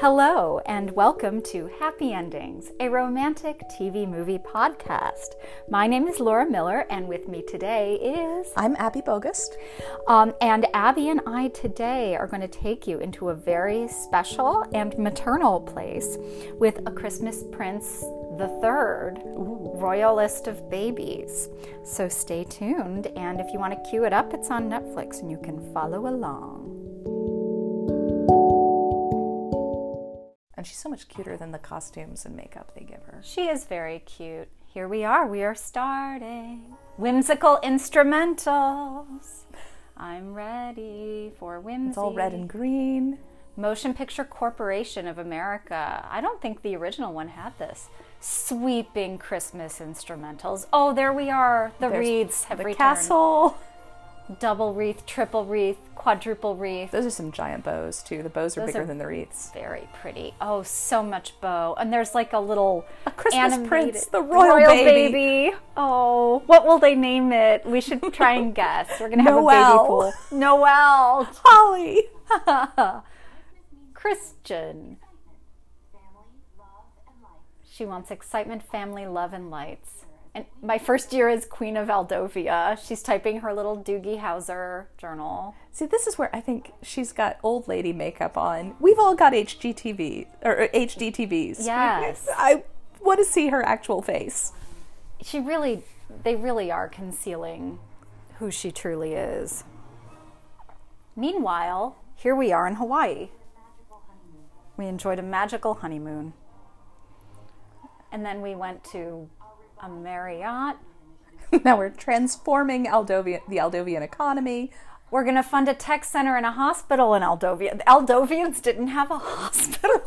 Hello, and welcome to Happy Endings, a romantic TV movie podcast. My name is Laura Miller, and with me today is. I'm Abby Bogust. Um, and Abby and I today are going to take you into a very special and maternal place with A Christmas Prince the Third, Royalist of Babies. So stay tuned, and if you want to cue it up, it's on Netflix and you can follow along. And she's so much cuter than the costumes and makeup they give her. She is very cute. Here we are, we are starting. Whimsical instrumentals. I'm ready for whimsy. It's all red and green. Motion Picture Corporation of America. I don't think the original one had this. Sweeping Christmas instrumentals. Oh, there we are. The There's wreaths have the returned. castle. Double wreath, triple wreath, quadruple wreath. Those are some giant bows too. The bows are Those bigger are- than the wreaths. Very pretty. Oh, so much bow. And there's like a little A Christmas animated- prince, the royal baby. baby. Oh, what will they name it? We should try and guess. We're gonna have a baby pool. Noel. Holly. Christian. She wants excitement, family, love, and lights. And my first year as Queen of Aldovia. She's typing her little Doogie Howser journal. See, this is where I think she's got old lady makeup on. We've all got HGTV or HD TVs. Yes. I want to see her actual face. She really, they really are concealing who she truly is. Meanwhile, here we are in Hawaii. We enjoyed a magical honeymoon. And then we went to a Marriott. now we're transforming Aldovia, the Aldovian economy. We're going to fund a tech center and a hospital in Aldovia. The Aldovians didn't have a hospital.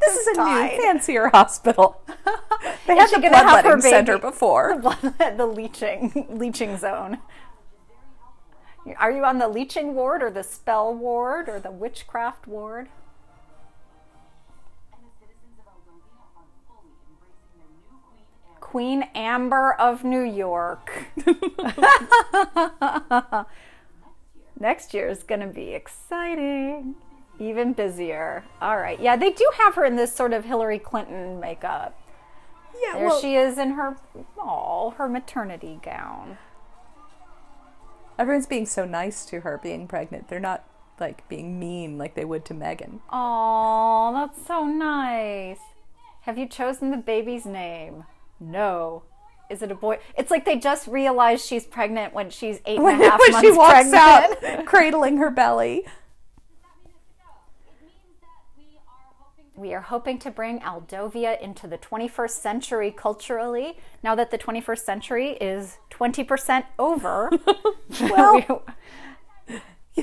This is a new, fancier hospital. They had the gonna have her bloodletting center before. the, the leeching leeching zone. Are you on the leeching ward or the spell ward or the witchcraft ward? Queen Amber of New York. Next year is going to be exciting. Even busier. All right. Yeah, they do have her in this sort of Hillary Clinton makeup. Yeah, There she is in her oh, her maternity gown. Everyone's being so nice to her being pregnant. They're not like being mean like they would to Meghan. Oh, that's so nice. Have you chosen the baby's name? No. Is it a boy? It's like they just realized she's pregnant when she's eight and When, when months she walks pregnant. out cradling her belly. We are hoping to bring Aldovia into the 21st century culturally. Now that the 21st century is 20% over. Well-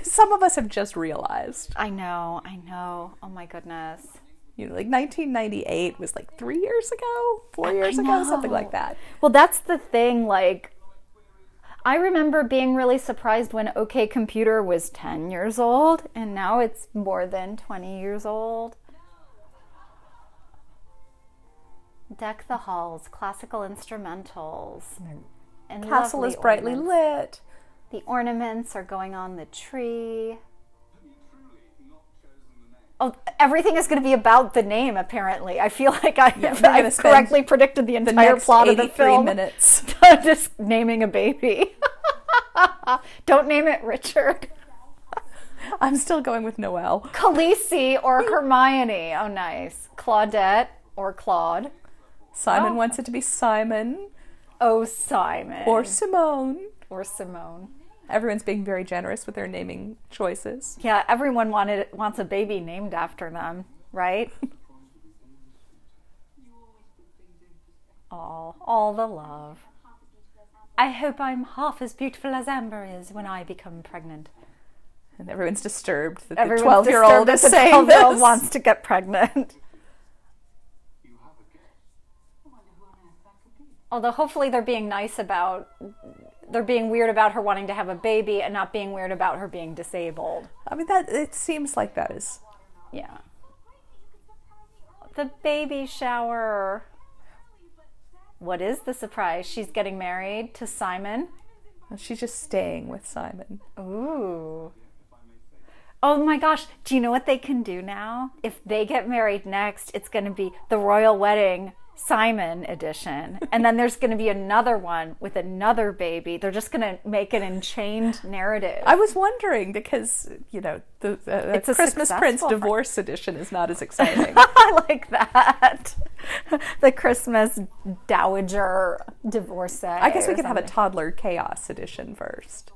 Some of us have just realized. I know, I know. Oh my goodness. You know, like 1998 was like three years ago, four years ago, something like that. Well, that's the thing. Like, I remember being really surprised when OK Computer was 10 years old, and now it's more than 20 years old. Deck the halls, classical instrumentals. Mm. And Castle is brightly ornaments. lit. The ornaments are going on the tree. Oh, everything is going to be about the name. Apparently, I feel like I, gonna I've correctly predicted the The entire next plot of the 83 film. minutes. Just naming a baby. Don't name it Richard, I'm still going with Noel. Khaleesi, or Hermione. Oh, nice. Claudette or Claude. Simon Oh. wants it to be Simon Oh, Simon or Simone. or Simone. Everyone's being very generous with their naming choices. Yeah, everyone wanted wants a baby named after them, right? all, all the love. I hope I'm half as beautiful as Amber is when I become pregnant. And everyone's disturbed that Everyone's the 12 year old is saying this. wants to get pregnant. Although hopefully they're being nice about they're being weird about her wanting to have a baby and not being weird about her being disabled. I mean, that it seems like that is. Yeah. The baby shower. What is the surprise? She's getting married to Simon. She's just staying with Simon. Ooh. Oh my gosh, do you know what they can do now? If they get married next, it's going to be the royal wedding Simon edition. And then there's going to be another one with another baby. They're just going to make an in chained narrative. I was wondering because, you know, the, uh, It's a Christmas Prince divorce edition is not as exciting. I like that. the Christmas dowager divorce. I guess we could have a toddler chaos edition first.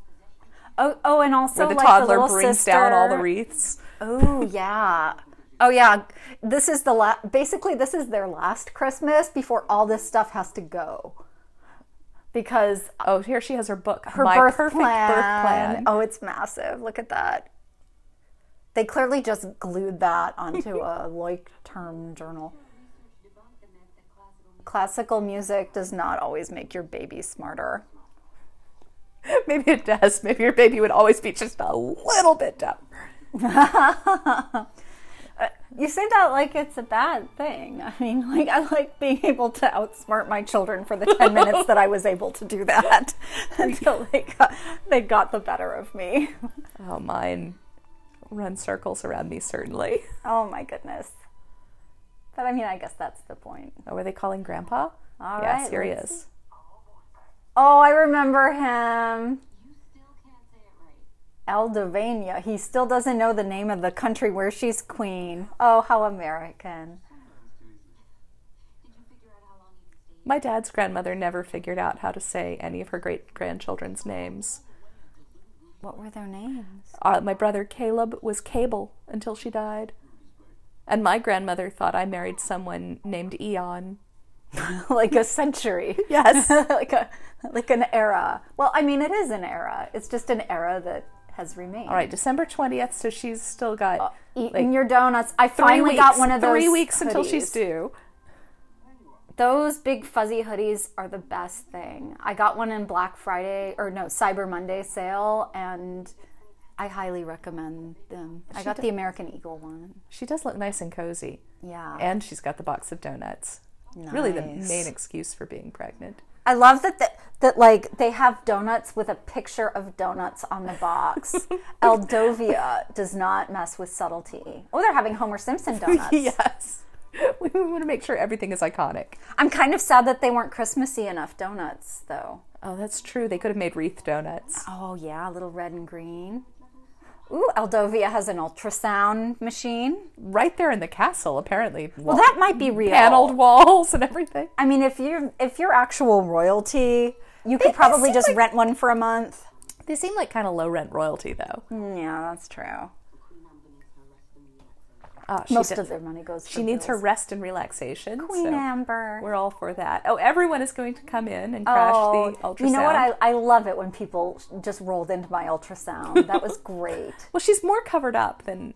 Oh, oh, and also Where the like toddler the brings sister. down all the wreaths. Oh yeah. Oh yeah. This is the la- basically this is their last Christmas before all this stuff has to go. Because Oh, here she has her book. her birth, perfect plan, birth plan. Oh, it's massive. Look at that. They clearly just glued that onto a like term journal. Classical music does not always make your baby smarter. Maybe it does. Maybe your baby would always be just a little bit dumb. Uh, you say that like it's a bad thing. I mean, like I like being able to outsmart my children for the ten minutes that I was able to do that until they got, they got the better of me. Oh, mine run circles around me, certainly. Oh my goodness! But I mean, I guess that's the point. Oh, are they calling Grandpa? All yes, right, here he is. Oh, I remember him. You still can't say right. He still doesn't know the name of the country where she's queen. Oh, how American. Did you figure out how long you can stay? My dad's grandmother never figured out how to say any of her great grandchildren's names. What were their names? Uh, my brother Caleb was Cable until she died. And my grandmother thought I married someone named Eon. like a century. Yes. like a like an era. Well, I mean, it is an era. It's just an era that has remained. All right, December 20th, so she's still got uh, Eating like, your donuts. I finally weeks, got one of those. three weeks until she's due. Those big fuzzy hoodies are the best thing. I got one in Black Friday or no Cyber Monday sale, and I highly recommend them. I got the American Eagle one. She does look nice and cozy. Yeah. And she's got the box of donuts. Really the main excuse for being pregnant. I love that the, that like they have donuts with a picture of donuts on the box. Aldovia does not mess with subtlety. Oh, they're having Homer Simpson donuts. yes. We want to make sure everything is iconic. I'm kind of sad that they weren't Christmassy enough donuts, though. Oh, that's true. They could have made wreath donuts. Oh yeah, a little red and green. Ooh, Aldovia has an ultrasound machine. Right there in the castle, apparently. Well, that might be real. paneled walls and everything. I mean, if you're if you're actual royalty, you could probably just like- rent one for a month. They seem like kind of low rent royalty, though. Mm, Yeah, that's true. Uh, she Most of their money goes. She needs her rest and relaxation. Queen so Amber. We're all for that. Oh, everyone is going to come in and crash the ultrasound. Oh, you know what? I, I love it when people just rolled into my ultrasound. That was great. well, she's more covered up than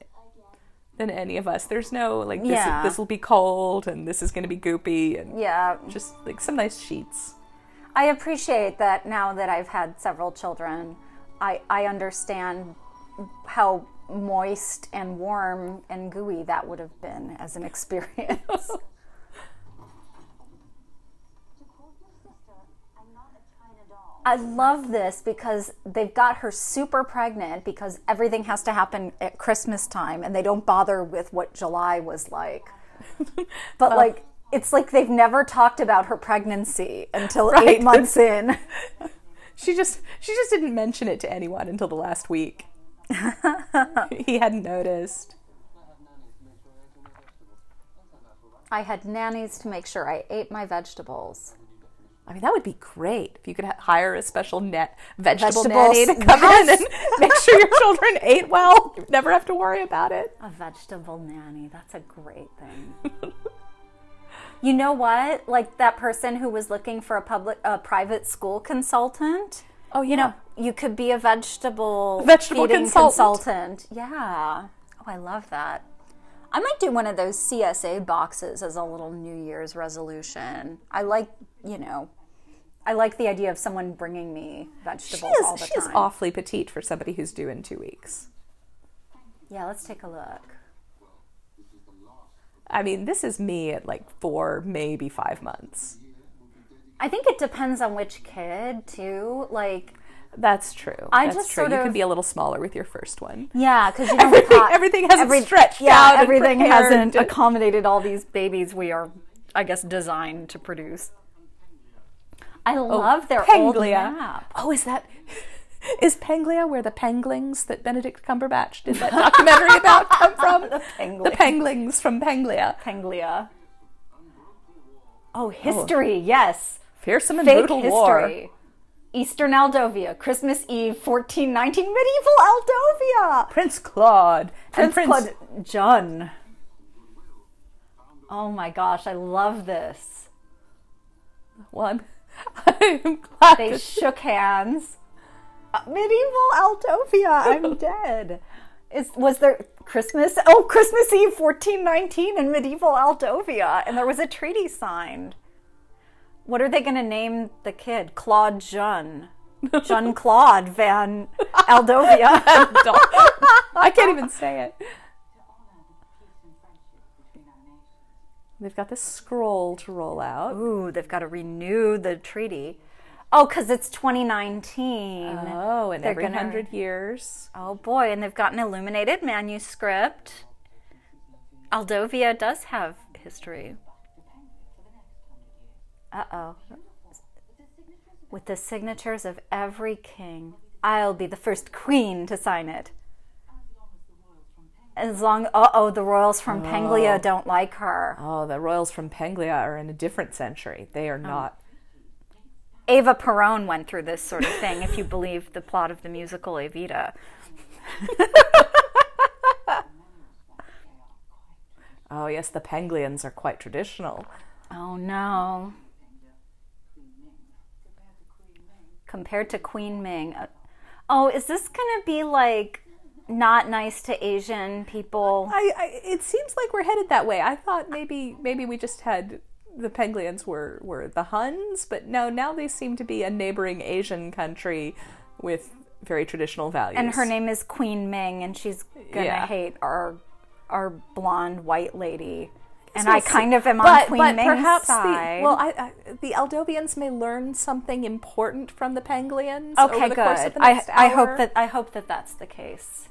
than any of us. There's no like this. Yeah. This will be cold and this is going to be goopy and Yeah, just like some nice sheets. I appreciate that now that I've had several children. I, I understand how moist and warm and gooey that would have been as an experience. To quote your sister, I'm not a China doll. I love this because they've got her super pregnant because everything has to happen at Christmas time and they don't bother with what July was like. But um, like it's like they've never talked about her pregnancy until Right. 8 months in. She just she just didn't mention it to anyone until the last week. he hadn't noticed. I had nannies to make sure I ate my vegetables. I mean, that would be great if you could hire a special net vegetable nanny to come yes. in and make sure your children ate well. You never have to worry about it. A vegetable nanny. That's a great thing. you know what? Like that person who was looking for a public a private school consultant. Oh, You know, you could be a vegetable Vegetable feeding consultant. consultant. Yeah. Oh, I love that. I might do one of those CSA boxes as a little New Year's resolution. I like, you know, I like the idea of someone bringing me she vegetables all is the she time. awfully petite for somebody who's due in two weeks. Yeah, let's take a look. I mean, this is me at like four, maybe five months. I think it depends on which kid too. Like That's true. I That's just true. sort you of- can be a little smaller with your first one. Yeah, because you don't Everything, pa- everything hasn't stretched yeah, out. everything hasn't accommodated all these babies we are, I guess, designed to produce. I oh, love their old Penglia. map. Oh, is that is Penglia where the Penglings that Benedict Cumberbatch did that documentary about come from? The Penglings. The Penglings from Penglia. Penglia. Oh, oh, history, yes. Fearsome and Fake brutal war. Eastern Aldovia, Christmas Eve, 1419, medieval Aldovia. Prince Claude and Prince Prince Claude John. Oh my gosh, I love this. one. I'm glad They shook hands. Uh, medieval Aldovia, I'm dead. Is was there Christmas? Oh, Christmas Eve, 1419, in medieval Aldovia, and there was a treaty signed. What are they going to name the kid? Claude Jean. Jean Claude Van Aldovia. I can't even say it. They've got this scroll to roll out. Ooh, they've got to renew the treaty. Oh, because it's 2019. Oh, and They're every gonna- hundred years. Oh boy, and they've got an illuminated manuscript. Aldovia does have history. Uh oh. With the signatures of every king, I'll be the first queen to sign it. As long, uh oh, the royals from Penglia don't like her. Oh, the royals from Penglia are in a different century. They Oh. are not. Eva Perón went through this sort of thing, if you believe the plot of the musical Evita. Oh, yes, the Panglians are quite traditional. Oh no. Compared to Queen Ming. Uh, Oh, is this going to be like not nice to Asian people? I, I, it seems like we're headed that way. I thought maybe maybe we just had the Penglians were were the Huns, but no, now they seem to be a neighboring Asian country with very traditional values. And her name is Queen Ming, and she's going to Yeah. hate our our blonde white lady. And I kind of am on Queen but Ming's perhaps side. The, well, I, I, the Aldovians may learn something important from the Penglians okay, over the good. course of the I, I hope that I hope that that's the case.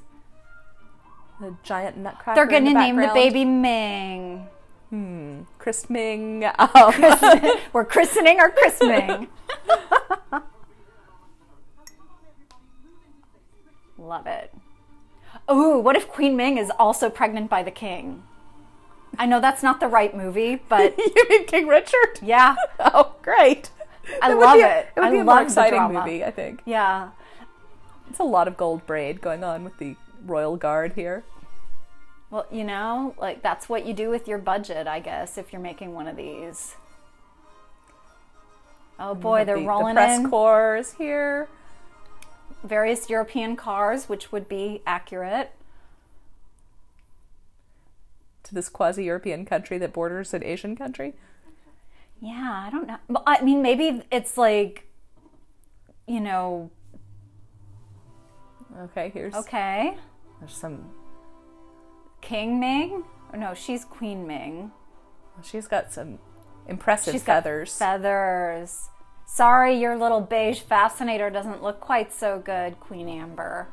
the giant nutcracker. They're going to to name the baby Ming. Hmm. Chris Ming. Um, We're christening our christening. Love it. Ooh, what if Queen Ming is also pregnant by the king? I know that's not the right movie, but you mean King Richard? yeah, Oh, great! I would love a- it. It would I be a more exciting movie, I think. yeah. It's a lot of gold braid going on with the royal guard here. Well, you know, like that's what you do with your budget, I guess, if you're making one of these. Oh boy, they're the, the rolling press in is here. various European cars, which would be accurate. To this quasi-European country that borders an Asian country. Yeah, I don't know. But, I mean, maybe it's like, you know, Okay, here's okay, there's some. King Ming. Or no, she's Queen Ming. She's got some impressive She's got feathers. feathers. Sorry, your little beige fascinator doesn't look quite so good, Queen Amber.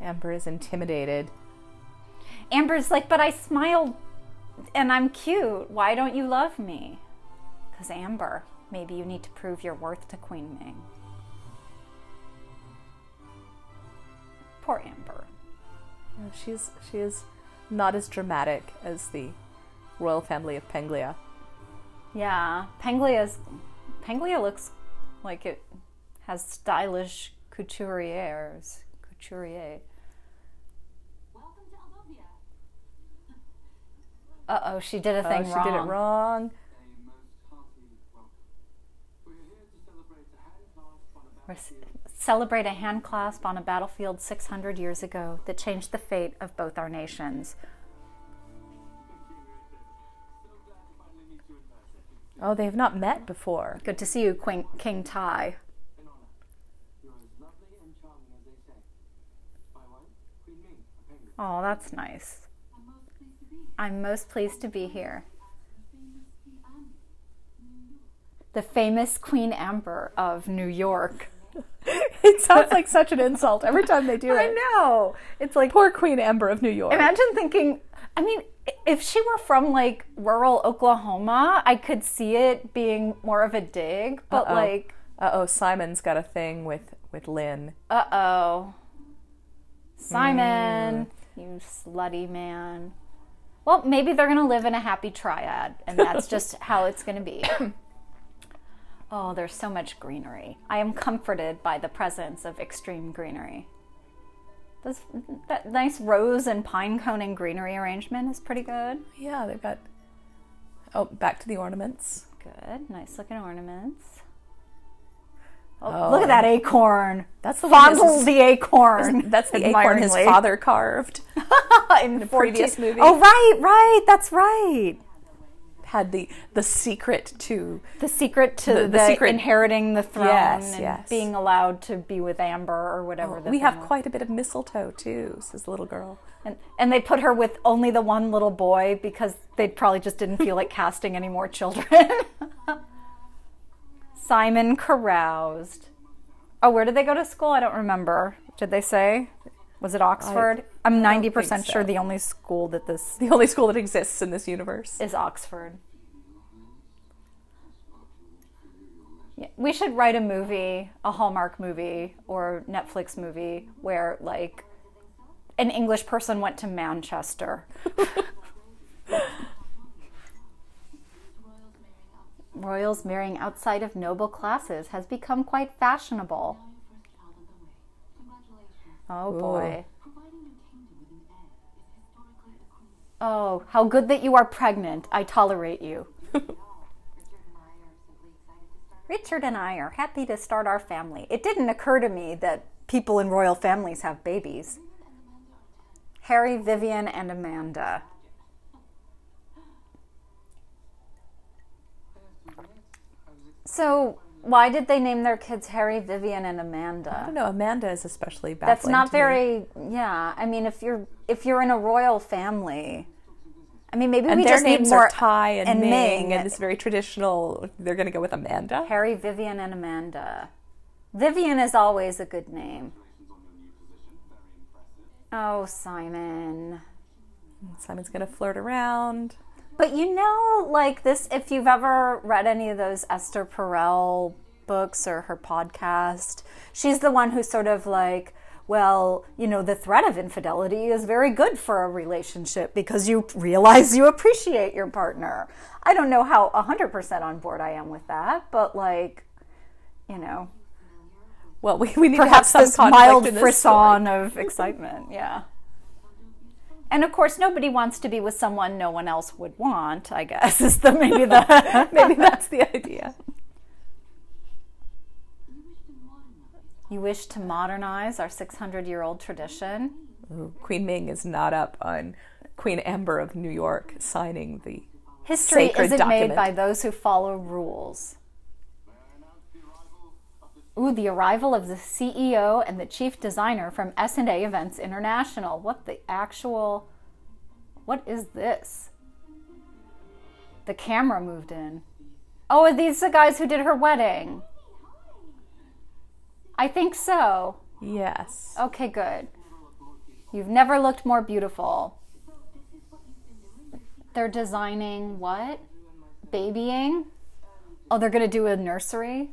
Amber is intimidated. Amber's like, but I smiled and I'm cute. Why don't you love me? Because Amber, maybe you need to prove your worth to Queen Ming. Poor Amber. She's she is not as dramatic as the royal family of Penglia. Yeah, Penglia's Penglia looks like it has stylish couturiers. Couturier. Welcome to Aldovia. Uh oh, she did a Oh, thing she wrong. did it wrong. a most hearty welcome. We're celebrate the hand clasp on a We're s- Celebrate a hand clasp on a battlefield 600 years ago that changed the fate of both our nations. So glad to finally meet you in person. Oh, they have not met before. Good to see you, Queen, King Tai. An honor. You're as lovely and charming as they say. My wife, Queen Ming, a penguin. Oh, that's nice. I'm most pleased to be I'm most pleased to be here. The famous Queen Anne, New York. The famous Queen Amber of New York. It sounds like such an insult every time they do it. I know. It's like Poor Queen Amber of New York. Imagine thinking, I mean, if she were from like rural Oklahoma, I could see it being more of a dig, but Uh-oh. like, uh oh, Simon's got a thing with with Lynn. uh oh. Simon, Mm. you slutty man. Well, maybe they're going to live in a happy triad, and that's just how it's going to be. oh, there's so much greenery. I am comforted by the presence of extreme greenery. This, that nice rose and pine cone and greenery arrangement is pretty good. Yeah, they've got. Oh, back to the ornaments. Good, nice looking ornaments. Oh, Oh. look at that acorn. That's the Fondle the acorn. That's the acorn his father carved. in the previous movie. Oh, right, right. That's right. Had the the secret to The secret to the, The- the secret- inheriting the throne Yes, and yes. being allowed to be with Amber or whatever. Oh, the we have was. quite a bit of mistletoe too, says the little girl. And, and they put her with only the one little boy because they probably just didn't feel like casting any more children. Simon caroused. Oh, where did they go to school? I don't remember. Did they say? Was it Oxford? I'm I don't 90% think sure the only school that this The only school that exists in this universe. is Oxford. Yeah, we should write a movie, a Hallmark movie or Netflix movie where like an English person went to Manchester. Royals marrying outside of noble classes has become quite fashionable. Oh boy. Oh, how good that you are pregnant. I tolerate you. Richard and I are happy to start our family. It didn't occur to me that people in royal families have babies. Harry, Vivian, and Amanda. So, why did they name their kids Harry, Vivian, and Amanda? I don't know. Amanda is especially baffling. That's not to me. very. Yeah, I mean, if you're if you're in a royal family, I mean, maybe And we their just need more are Ty and, and Ming, Ming. and it's very traditional. They're going to go with Amanda. Harry, Vivian, and Amanda. Vivian is always a good name. Oh, Simon. Simon's going to flirt around. But you know, like this, if you've ever read any of those Esther Perel books or her podcast, she's the one who sort of like, well, you know, the threat of infidelity is very good for a relationship because you realize you appreciate your partner. I don't know how 100% on board I am with that, but like, you know, Well, we, we need perhaps to have this some conflict mild in this frisson of excitement. Yeah. And of course, nobody wants to be with someone no one else would want. I guess is the maybe the. Maybe that's the idea. you wish to modernize our 600 year old tradition. Ooh, Queen Ming is not up on Queen Amber of New York signing the. History isn't document. made by those who follow rules. Ooh, the arrival of the CEO and the chief designer from S&A Events International. What the actual What is this? The camera moved in. Oh, are these the guys who did her wedding? I think so. Yes. Okay, good. You've never looked more beautiful. They're designing what? Babying? Oh, they're going to do a nursery?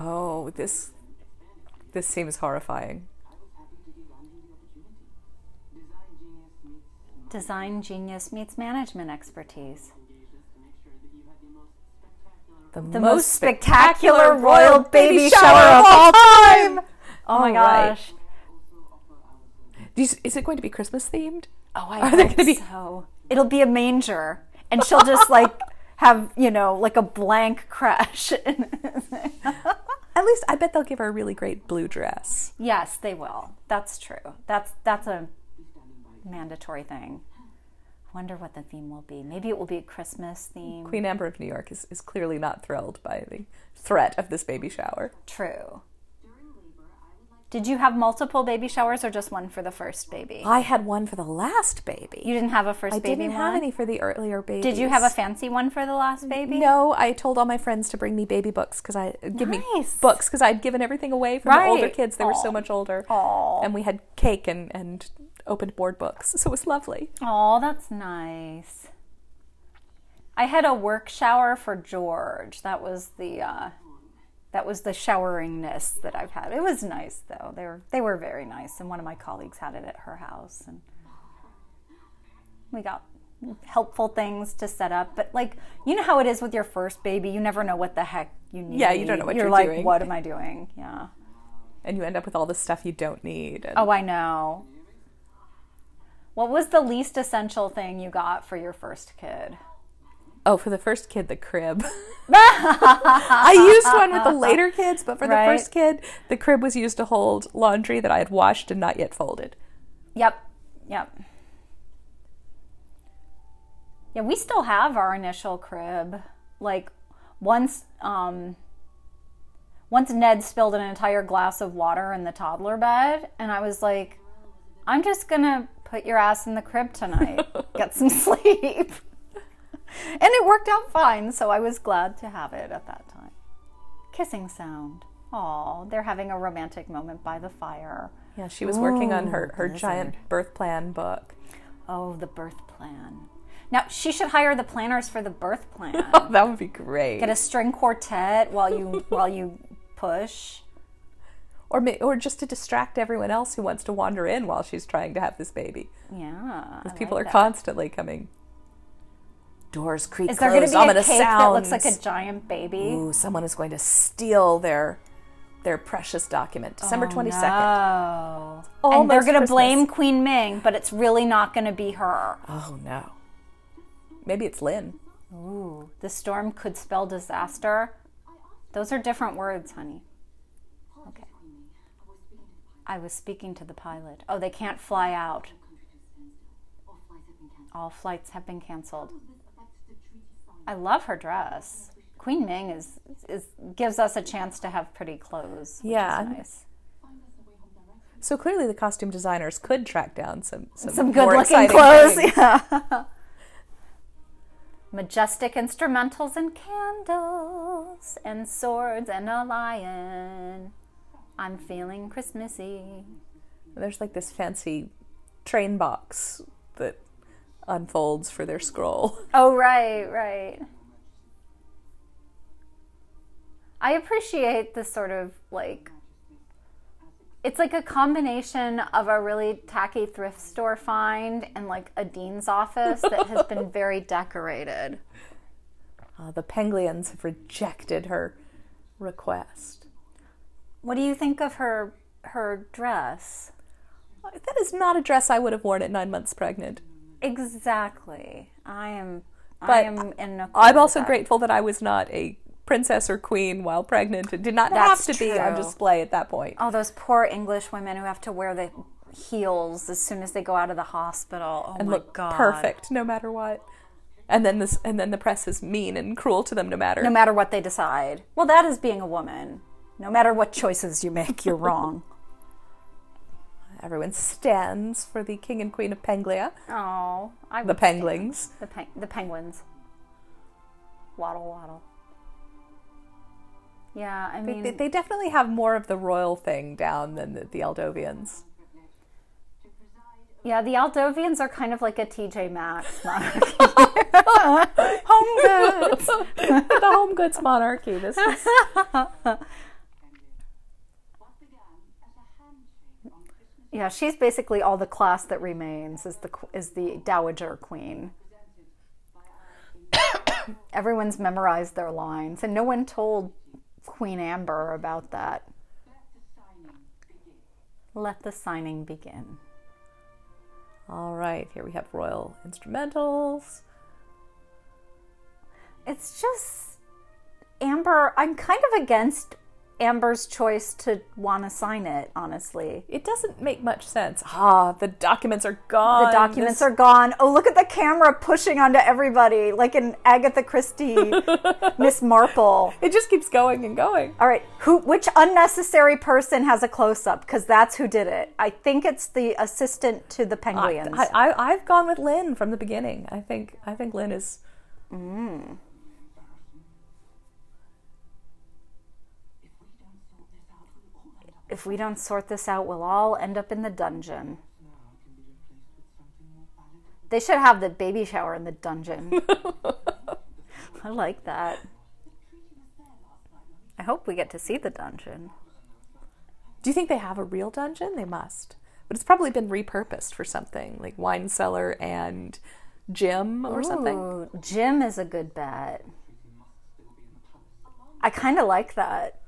Oh, this. This seems horrifying. Design genius meets management expertise. The, The most spectacular royal baby shower of all time! Oh, oh my All right. gosh. You- Is it going to be Christmas themed? Oh, I Are hope be- so. It'll be a manger. And she'll just like have, you know, like a blank crash. At least I bet they'll give her a really great blue dress. Yes, they will. That's true. That's that's a mandatory thing. I wonder what the theme will be. Maybe it will be a Christmas theme. Queen Amber of New York is, is clearly not thrilled by the threat of this baby shower. True. During labor, I would like Did you have multiple baby showers or just one for the first baby? I had one for the last baby. You didn't have a first I baby I didn't one? have any for the earlier babies. Did you have a fancy one for the last baby? No, I told all my friends to bring me baby books because I give me books because I'd given everything away from the older kids. They were so much older, Aw. and we had cake and and opened board books, so it was lovely. Oh, that's nice. I had a work shower for George. That was the uh, that was the showeringness that I've had. It was nice though. They were they were very nice, and one of my colleagues had it at her house, and we got helpful things to set up. But like you know how it is with your first baby, you never know what the heck you need. Yeah, you don't know what you're you're like. doing. What am I doing? Yeah. And you end up with all the stuff you don't need. And Oh, I know. What was the least essential thing you got for your first kid? Oh, for the first kid, the crib. I used one with the later kids, but for the first kid, the crib was used to hold laundry that I had washed and not yet folded. Yep. Yep. Yeah, we still have our initial crib. Like once um once Ned spilled an entire glass of water in the toddler bed and I was like I'm just going to put your ass in the crib tonight. Get some sleep. And it worked out fine, so I was glad to have it at that time. Kissing sound. Oh, they're having a romantic moment by the fire. Yeah, she was working on her, her giant birth plan book. Oh, the birth plan. Now she should hire the planners for the birth plan. Oh, That would be great. Get a string quartet while you while you push. or ma- or just to distract everyone else who wants to wander in while she's trying to have this baby. Yeah, because People like are that. constantly coming. Doors creak Is there going to be a cake that looks like a giant baby? Ooh, someone is going to steal their their precious document. December twenty second. Oh, no. and they're going to blame Queen Ming, but it's really not going to be her. Oh no. Maybe it's Lynn. Ooh, the storm could spell disaster. Those are different words, honey. Okay. I was speaking to the pilot. Oh, they can't fly out. All flights have been canceled. I love her dress. Queen Ming is is gives us a chance to have pretty clothes. Which Yeah. is nice. So clearly, the costume designers could track down some some, Some good looking clothes. things. Yeah. Majestic instrumentals and candles and swords and a lion. I'm feeling Christmassy. There's like this fancy train box that unfolds for their scroll. Oh, right, right. I appreciate this sort of like. It's like a combination of a really tacky thrift store find and like a dean's office that has been very decorated. Uh, the Penglians have rejected her request. What do you think of her her dress? That is not a dress I would have worn at nine months pregnant. Exactly. I am. I am in. A I'm also grateful that I was not a princess or queen while pregnant and did not That's have to be on display at that point. Oh, those poor English women who have to wear the heels as soon as they go out of the hospital. Oh and my look god. perfect no matter what. And then this and then the press is mean and cruel to them no matter. No matter what they decide. Well, that is being a woman. No matter what choices you make, you're wrong. Everyone stands for the king and queen of Penglia, Oh, I the. Penglings. The the penguins. Waddle waddle. Yeah, I mean, they, they definitely have more of the royal thing down than the, the Aldovians. yeah, the Aldovians are kind of like a TJ Maxx monarchy. Home goods, the home goods monarchy. This is What began as a handshake on Christmas yeah, she's basically all the class that remains is the is the dowager queen. Everyone's memorized their lines, and no one told Queen Amber about that. Let the signing begin. all right. Here we have royal instrumentals. It's just Amber. I'm kind of against Amber's choice to want to sign it, honestly. It doesn't make much sense. Ah, the documents are gone. The documents This- are gone. Oh, look at the camera pushing onto everybody, like in Agatha Christie, Miss Marple. It just keeps going and going. All right, who? Which unnecessary person has a close up? Because that's who did it. I think it's the assistant to the penguins. I, I, I've gone with Lynn from the beginning. I think I think Lynn is. If we don't sort this out, we'll all end up in the dungeon. They should have the baby shower in the dungeon. I like that. I hope we get to see the dungeon. Do you think they have a real dungeon? They must, but it's probably been repurposed for something like wine cellar and gym or something. Gym is a good bet. I kind of like that.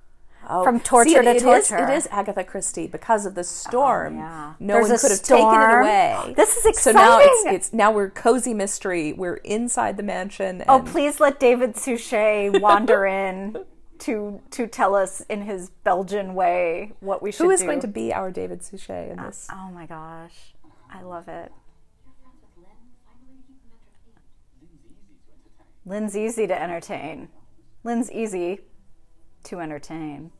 Oh, From torture see, it- to it is- torture. it is Agatha Christie because of the storm. yeah. No There's one could have taken it away. This is exciting. So now it's, it's now we're cozy mystery. We're inside the mansion. Oh, please let David Suchet wander in to to tell us in his Belgian way what we should Who is do. going to be our David Suchet in uh, this? Oh my gosh, I love it. Lynn's easy to entertain. Lynn's easy to entertain.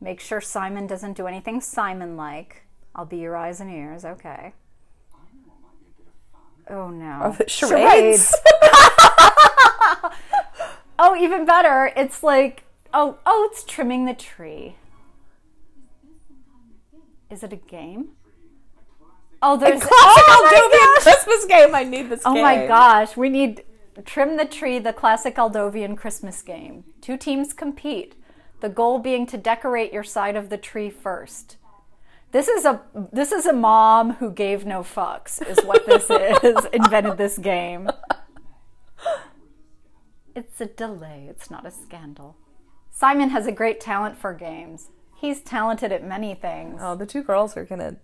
Make sure Simon doesn't do anything Simon like. I'll be your eyes and ears, okay. Oh no. Oh, the charades. Oh, even better. It's like, oh, oh, it's trimming the tree. Is it a game? Oh, there's Classic oh! Christmas game. I need this Oh game. my gosh, we need trim the tree, the classic Aldovian Christmas game. Two teams compete. The goal being to decorate your side of the tree first. This is a this is a mom who gave no fucks is what this is. Invented this game. It's a delay, it's not a scandal. Simon has a great talent for games. He's talented at many things. Oh, the two girls are gonna.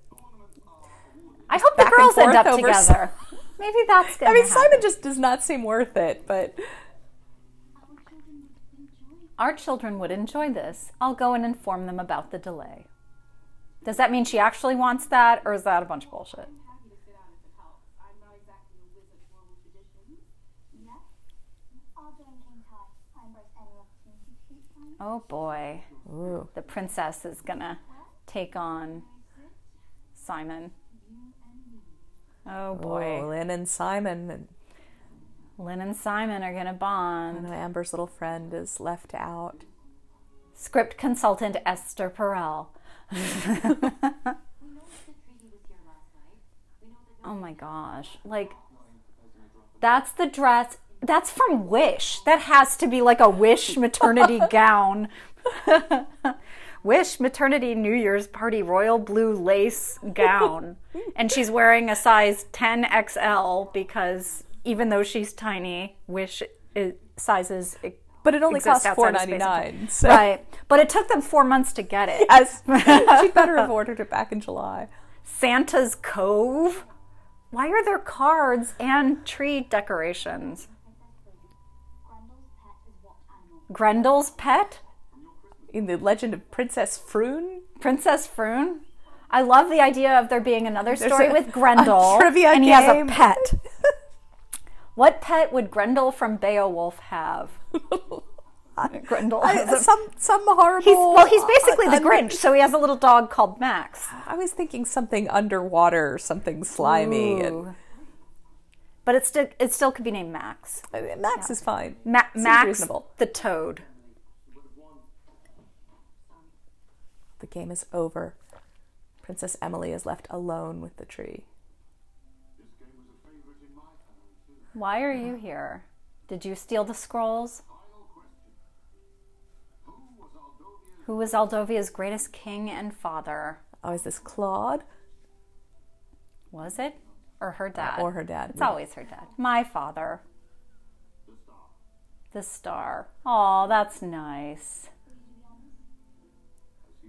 I hope the girls end up together. Maybe that's gonna I mean, happen. Simon just does not seem worth it, but Our children would enjoy this. I'll go and inform them about the delay. Does that mean she actually wants that, or is that a bunch of bullshit? happy to sit down if it helps. I'm not exactly a wizard of oral traditions. Yes. I'll join King Kai. I embrace any opportunity to teach Simon. Oh boy, Ooh. the princess is gonna take on Simon. Oh, oh boy, Oh, Lynn and Simon Lynn and Simon are gonna bond. know Amber's little friend is left out. Script consultant Esther Perel. We know that the treaty was here last night. We know that Oh my gosh. Like, that's the dress. That's from Wish. That has to be like a Wish maternity gown. Wish maternity New Year's party royal blue lace gown. And she's wearing a size 10XL because even though she's tiny, Wish is, sizes. But it only costs outside four of ninety So Right. But it took them four months to get it. as she better have ordered it back in July. Santa's Cove? Why are there cards and tree decorations? Grendel's pet is what animal? Grendel's pet? In the Legend of Princess Froon, Princess Froon? I love the idea of there being another story a- with Grendel. and he has a pet. what pet would Grendel from Beowulf have? Grendel has a some some horrible. He's, well, he's basically uh, the under- Grinch, so he has a little dog called Max. I was thinking something underwater, something slimy, and But it still it still could be named Max. I mean, Max is fine. Ma- Max reasonable. the Toad. The game is over. Princess Emily is left alone with the tree. Why are you here? Did you steal the scrolls? Who was Aldovia's greatest king and father? Oh, is this Claude Was it? Or her dad? or her dad? It's always her dad. My father. The star. Oh, that's nice.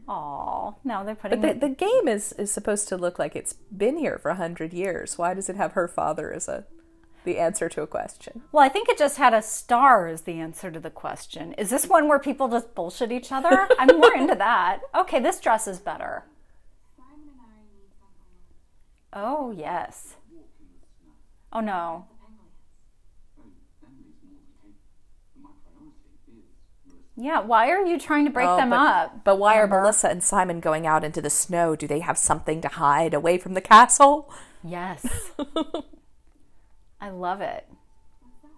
Oh, no, they're putting But the, the game is, is supposed to look like it's been here for a hundred years. Why does it have her father as a the answer to a question. Well, I think it just had a star as the answer to the question. Is this one where people just bullshit each other? I'm more into that. Okay, this dress is better. Simon and I need something Oh, yes. Oh, no. penguins. My priority is Yeah, why are you trying to break Oh, them but, up? But why Amber? are Melissa and Simon going out into the snow? Do they have something to hide away from the castle? Yes. I love it. What's that?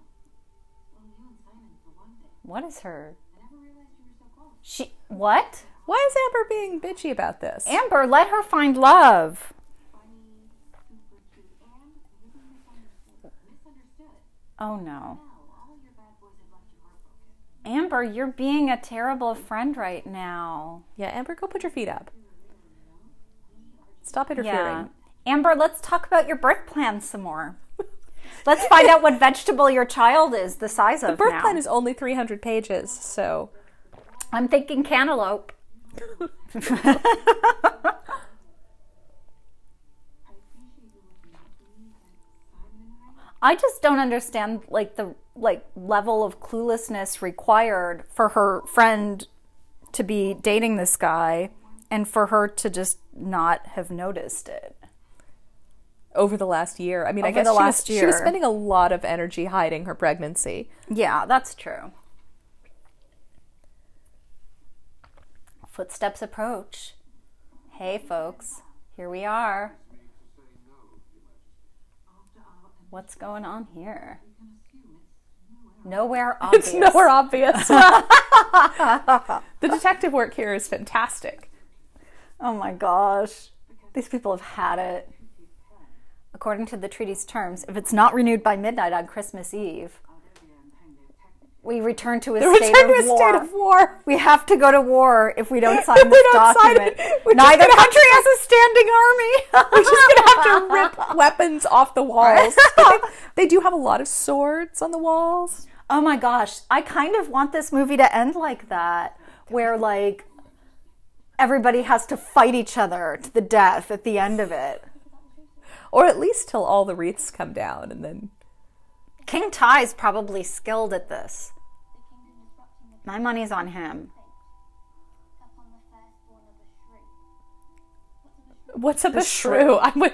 Well, you and Simon, for one thing. What is her? I never realized you were so close. She what? Why is Amber being bitchy about this? Amber, let her find love. Funny, super cute, and really misunderstood. Misunderstood. Oh no. Now, all your bad boys have left you heartbroken. Amber, you're being a terrible friend right now. Yeah, Amber, go put your feet up. Stop Yeah. interfering. Amber, let's talk about your birth plan some more. Let's find out what vegetable your child is the size of The Birth now. plan is only 300 pages, so I'm thinking cantaloupe. I. Just don't understand like the like level of cluelessness required for her friend to be dating this guy and for her to just not have noticed it. over the last year. I mean, I guess the she, last was, she was spending a lot of energy hiding her pregnancy. Yeah, that's true. Footsteps approach. Hey, folks, here we are. What's going on here? Nowhere obvious. It's nowhere obvious. the detective work here is fantastic. Oh my gosh. These people have had it. According to the treaty's terms, if it's not renewed by midnight on Christmas Eve, we return to a, The state, return of to a war. state of war. We have to go to war if we don't sign If this don't sign document. it, Neither country has a standing army. We're just gonna have to rip weapons off the walls. They, they do have a lot of swords on the walls. Oh my gosh, I kind of want this movie to end like that, where like everybody has to fight each other to the death at the end of it. Or at least till all the wreaths come down and then King Ty's probably skilled at this. My money's on him. upon the firstborn of a shrew. What's a beshrew? What's a beshrew? I'm with,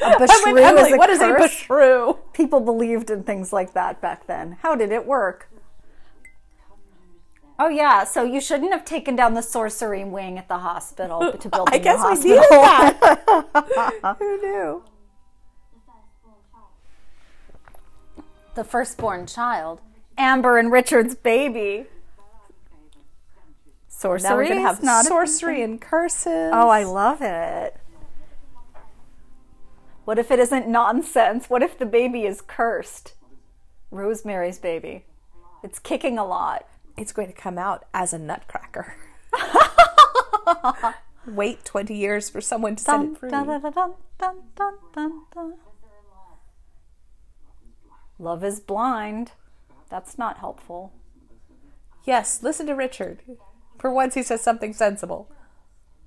A I'm with beshrew Emily. is a What is a beshrew? People believed in things like that back then. How did it work? Oh yeah, so you shouldn't have taken down the sorcery wing at the hospital to build I guess we needed that. Who knew? The firstborn child. the firstborn child, Amber and Richard's baby. Sorcery. Now we're gonna have not sorcery and curses. Oh, I love it. What if it isn't nonsense? What if the baby is cursed? Rosemary's baby. It's kicking a lot. it's going to come out as a nutcracker. Wait 20 years for someone to set Dun, it free. dun, dun. Love is blind. That's not helpful. Yes, listen to Richard. For once, he says something sensible.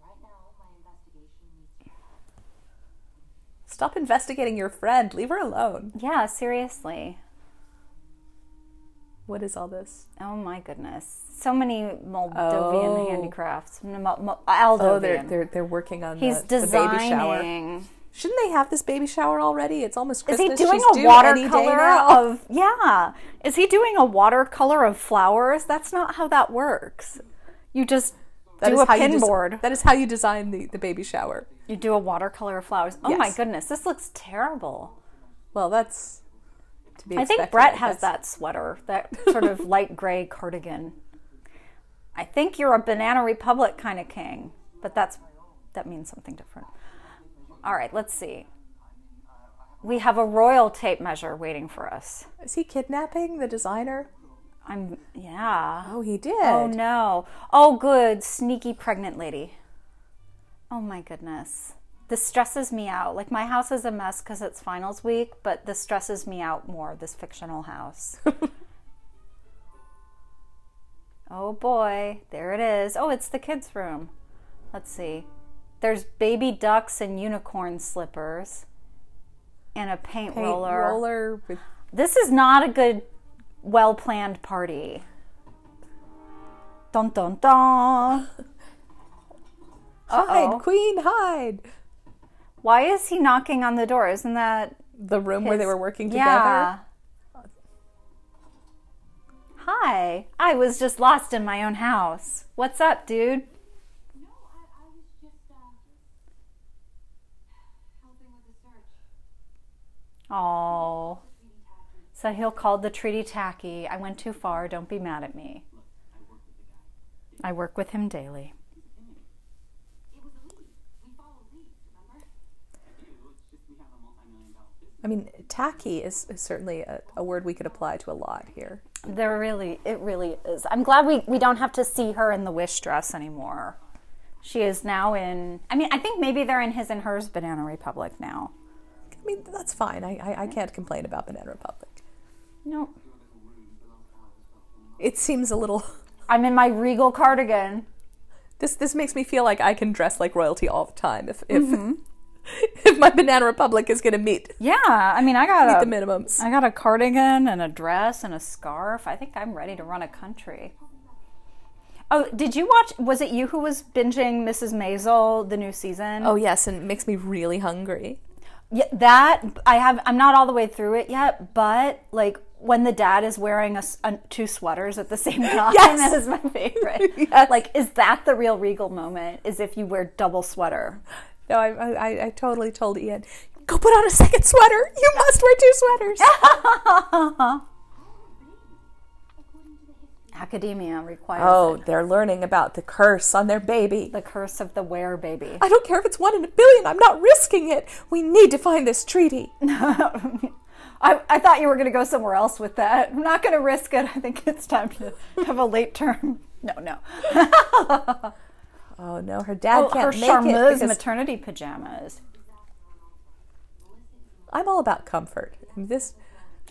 Right now, my investigation needs your help. Stop investigating your friend. Leave her alone. Yeah, seriously. What is all this? Oh my goodness. So many Moldovan Oh. handicrafts. Mo- Mo- Oh, they're they're they're working on He's the, the baby shower. designing. Shouldn't they have this baby shower already? It's almost Is he doing She's a due any day watercolor of yeah? Is he doing a watercolor of flowers? That's not how that works. You just That do is a how you des- pinboard. that is how you design the, the baby shower. you do a watercolor of flowers. Oh my goodness, this looks terrible. Well, that's to be. I think Brett has that sweater, that sort of light gray cardigan. I think you're a Banana Republic kind of king, but that's that means something different. All right, let's see. We have a royal tape measure waiting for us. Is he kidnapping the designer? I'm yeah. Oh, he did. Oh no. Oh good, sneaky pregnant lady. Oh my goodness. This stresses me out. Like my house is a mess cuz it's finals week, but this stresses me out more this fictional house. oh boy, there it is. Oh, it's the kids room. Let's see. There's baby ducks and unicorn slippers and a paint, Paint roller. roller with This is not a good, well planned party. Dun dun dun. Hide, Uh-oh. queen, hide. Why is he knocking on the door? Isn't that The room where they his- were working together. Yeah. Hi. I was just lost in my own house. What's up, dude? No, I, I was just, uh, helping with the search. Oh. So he'll call the treaty tacky. I went too far. Don't be mad at me. I work with him daily. It was a lead. We followed leads, remember? It's just we have a multi-million dollar business. I mean, tacky is, is certainly a, a word we could apply to a lot here. There really, it really is. I'm glad we, we don't have to see her in the wish dress anymore. She is now in, I mean, I think maybe they're in his and hers Banana Republic now. I mean, that's fine. I, I, I can't complain about Banana Republic. No. It seems a little. I'm in my regal cardigan. This this makes me feel like I can dress like royalty all the time if if mm-hmm. if my Banana Republic is going to meet Yeah, I mean, I got the a, minimums. I got a cardigan and a dress and a scarf. I think I'm ready to run a country. Oh, did you watch? Was it you who was binging Mrs. Maisel, the new season? Oh yes, and it makes me really hungry. Yeah, that I have. I'm not all the way through it yet, but like when the dad is wearing a, a- two sweaters at the same time, Yes. that is my favorite. Yes. Like, is that the real regal moment? Is if you wear double sweater? No, I, I I totally told Ian, go put on a second sweater. You must wear two sweaters. Academia requires oh, it. they're learning about the curse on their baby. the curse of the wear baby. I don't care if it's one in a billion. I'm not risking it. We need to find this treaty. I, I thought you were going to go somewhere else with that. I'm not going to risk it. I think it's time to have a late term. No, no. Oh no, her dad Oh, can't her make it charmeuse because maternity pajamas. I'm all about comfort. This,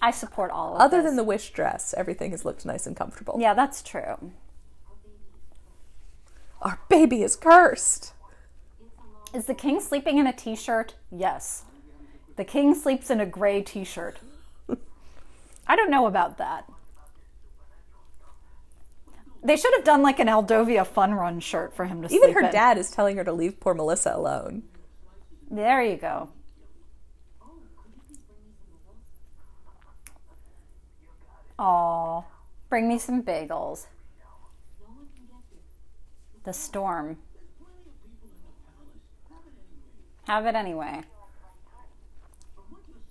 I support all of it. other this. than the wish dress, everything has looked nice and comfortable. Yeah, that's true. Our baby is cursed. Is the king sleeping in a t-shirt? Yes. The king sleeps in a gray t-shirt. I don't know about that. They should have done like an Aldovia Fun Run shirt for him to sleep. Even her in. dad is telling her to leave poor Melissa alone. There you go. Oh, bring me some bagels. The storm. Have it anyway.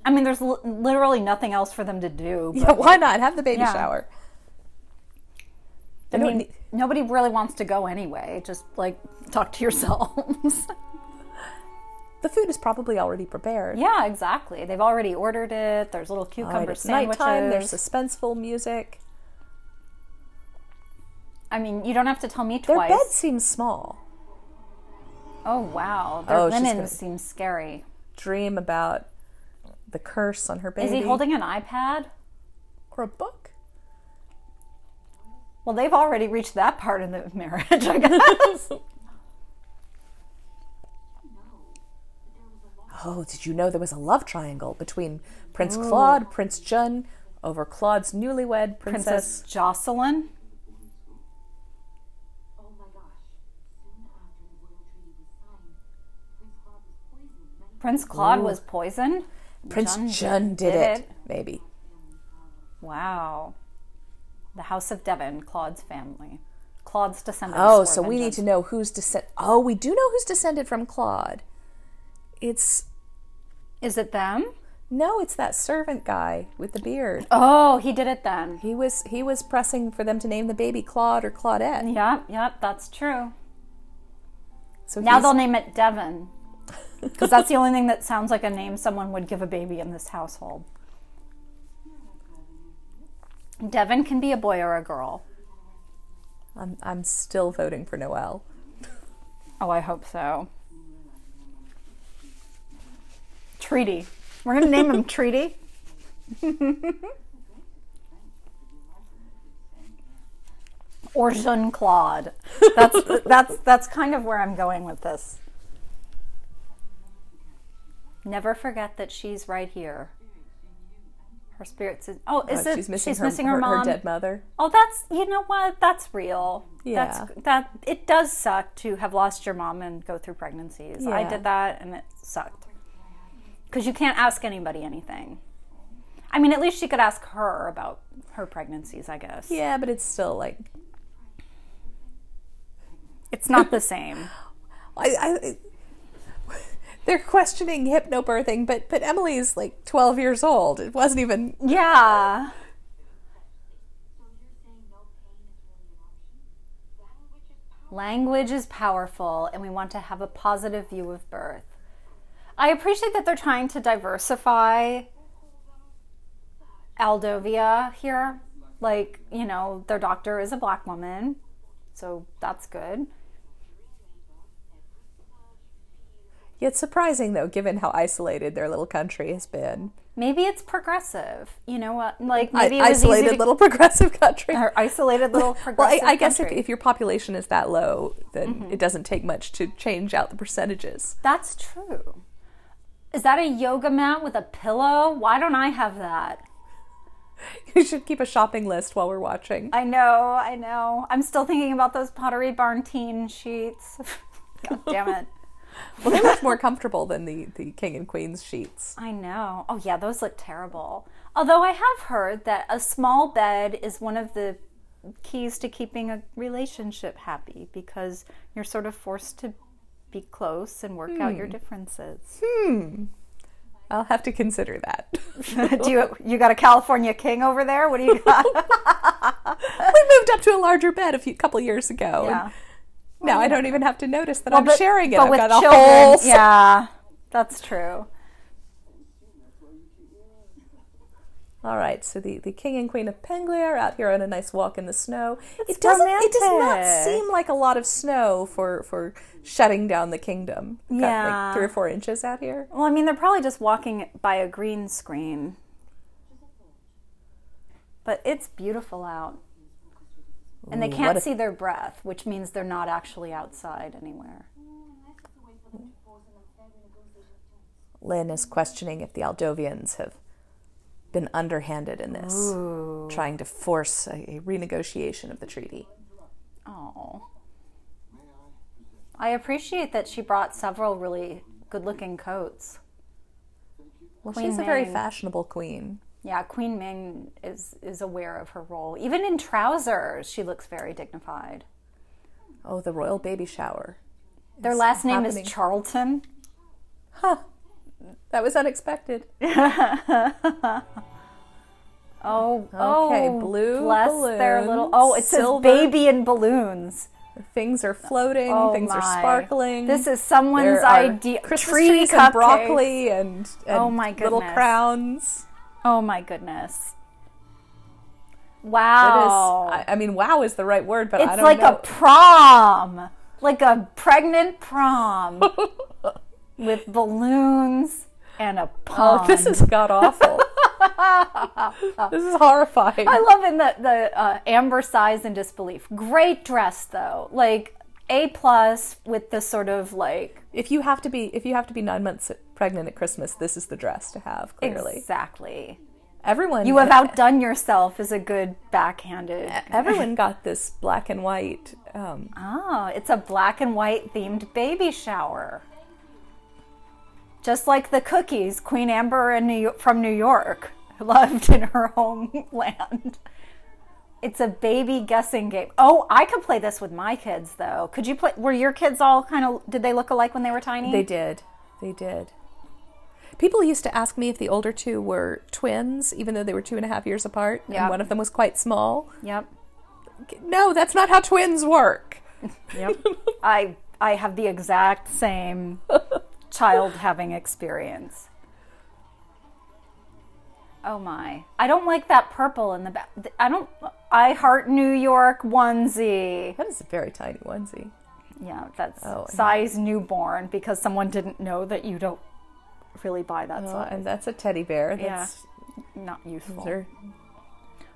I mean, there's li- literally nothing else for them to do. But Yeah, why not have the baby Yeah. shower? I mean, nobody really wants to go anyway. Just like talk to yourselves. The food is probably already prepared. yeah, exactly. They've already ordered it. There's little All right, cucumber it's sandwiches. nighttime. There's suspenseful music. I mean, you don't have to tell me twice. Their bed seems small. Oh wow, their Oh, she's linen seems scary. Dream about the curse on her baby. Is he holding an iPad? or a book? Well, they've already reached that part in the marriage, I guess. Oh, did you know there was a love triangle between Prince Claude, Prince Jun, over Claude's newlywed princess? Princess Jocelyn. Oh my gosh. Soon after the royal treaty was signed, Prince Claude was poisoned. Many Prince Claude was poisoned. Prince Jun Jun, did, it. Maybe. Wow. The House of Devon, Claude's family. Claude's descendants. Oh, so we need to know who's descend. Oh, we do know who's descended from Claude. It's Is it them? no, it's that servant guy with the beard. Oh, he did it then. He was he was pressing for them to name the baby Claude or Claudette. Yep, yep, that's true. So Now they'll name it Devon. Because that's the only thing that sounds like a name someone would give a baby in this household. Devon can be a boy or a girl. I'm I'm still voting for Noel. Oh, I hope so. Treaty. We're going to name him Treaty. or Jean Claude. That's that's that's kind of where I'm going with this. Never forget that she's right here. Her spirits. Is, oh, is Oh, it? she's missing, she's her, missing her, her, mom. dead mother. Oh, that's you know what? That's real. Yeah. That's that. It does suck to have lost your mom and go through pregnancies. I did that, and it sucked. Because you can't ask anybody anything. I mean, at least she could ask her about her pregnancies. I guess. Yeah, but it's still like It's not the same. I, I they're questioning hypnobirthing, but but Emily's like twelve years old. It wasn't even yeah. So you're saying no pain is really an option? Language is power. Language is powerful, and we want to have a positive view of birth. I appreciate that they're trying to diversify Aldovia here. Like, you know, their doctor is a black woman, so that's good. Yet surprising though, given how isolated their little country has been. Maybe it's progressive. You know what? Like, I, maybe it was isolated to, little progressive country. or isolated little progressive. Well, I, I guess if, if your population is that low, then Mm-hmm. it doesn't take much to change out the percentages. That's true. Is that a yoga mat with a pillow? Why don't I have that? You should keep a shopping list while we're watching. I know, I know. I'm still thinking about those Pottery Barn teen sheets. God damn it. Well, they're much more comfortable than the, the king and queen's sheets. I know. Oh, yeah, those look terrible. Although I have heard that a small bed is one of the keys to keeping a relationship happy because you're sort of forced to be close and work out your differences. Hmm. I'll have to consider that. do you you got a California king over there? What do you got? we moved up to a larger bed a few couple years ago. and yeah. Now I don't even have to notice that I'm but- sharing it. But I've with got a children, whole yeah, that's true. All right, so the, the king and queen of Penglia are out here on a nice walk in the snow. It's it doesn't. It does not seem like a lot of snow for for shutting down the kingdom. Got, Yeah. like three or four inches out here. Well, I mean, they're probably just walking by a green screen. But it's beautiful out. And they can't see their breath, which means they're not actually outside anywhere. That's the way for them to pause and unfair renegotiation of terms. Lynn is questioning if the Aldovians have been underhanded in this, trying to force a, a renegotiation of the treaty. Oh. I appreciate that she brought several really good looking coats. Well, Queen she's a very fashionable queen. Yeah, Queen Ming is, is aware of her role. Even in trousers, she looks very dignified. Oh, the royal baby shower. Their is last name happening. is Charlton. Huh. That was unexpected. Oh, Okay, oh, blue bless their balloons, little. Oh, it says baby in balloons. Things are floating. Oh things are sparkling. This is someone's idea. Christmas Tree trees and broccoli and, and Oh my little crowns. Oh my goodness! Wow, is. I, I mean, wow is the right word, but I it's like know. a prom, like a pregnant prom with balloons and a pond. oh, this is god awful. this is horrifying. I love in the the uh, amber size and disbelief. Great dress though, like a plus with the sort of like if you have to be if you have to be nine months pregnant at Christmas, this is the dress to have. Clearly, exactly. everyone You have outdone yourself is a good backhanded. everyone got this black and white. Um, Oh, it's a black and white themed baby shower. Just like the cookies Queen Amber in New York, from New York loved in her homeland. It's a baby guessing game. Oh, I could play this with my kids though. Could you play? Were your kids all kind of? Did they look alike when they were tiny? They did. They did. People used to ask me if the older two were twins, even though they were two and a half years apart, Yeah. and one of them was quite small. Yep. No, that's not how twins work. Yep. I I have the exact same child having experience. Oh my. I don't like that purple in the back. I don't I heart New York onesie. That is a very tiny onesie. Yeah, that's Oh, size newborn because someone didn't know that you don't really buy that Oh, size. and that's a teddy bear. Yeah. That's Not useful. they're-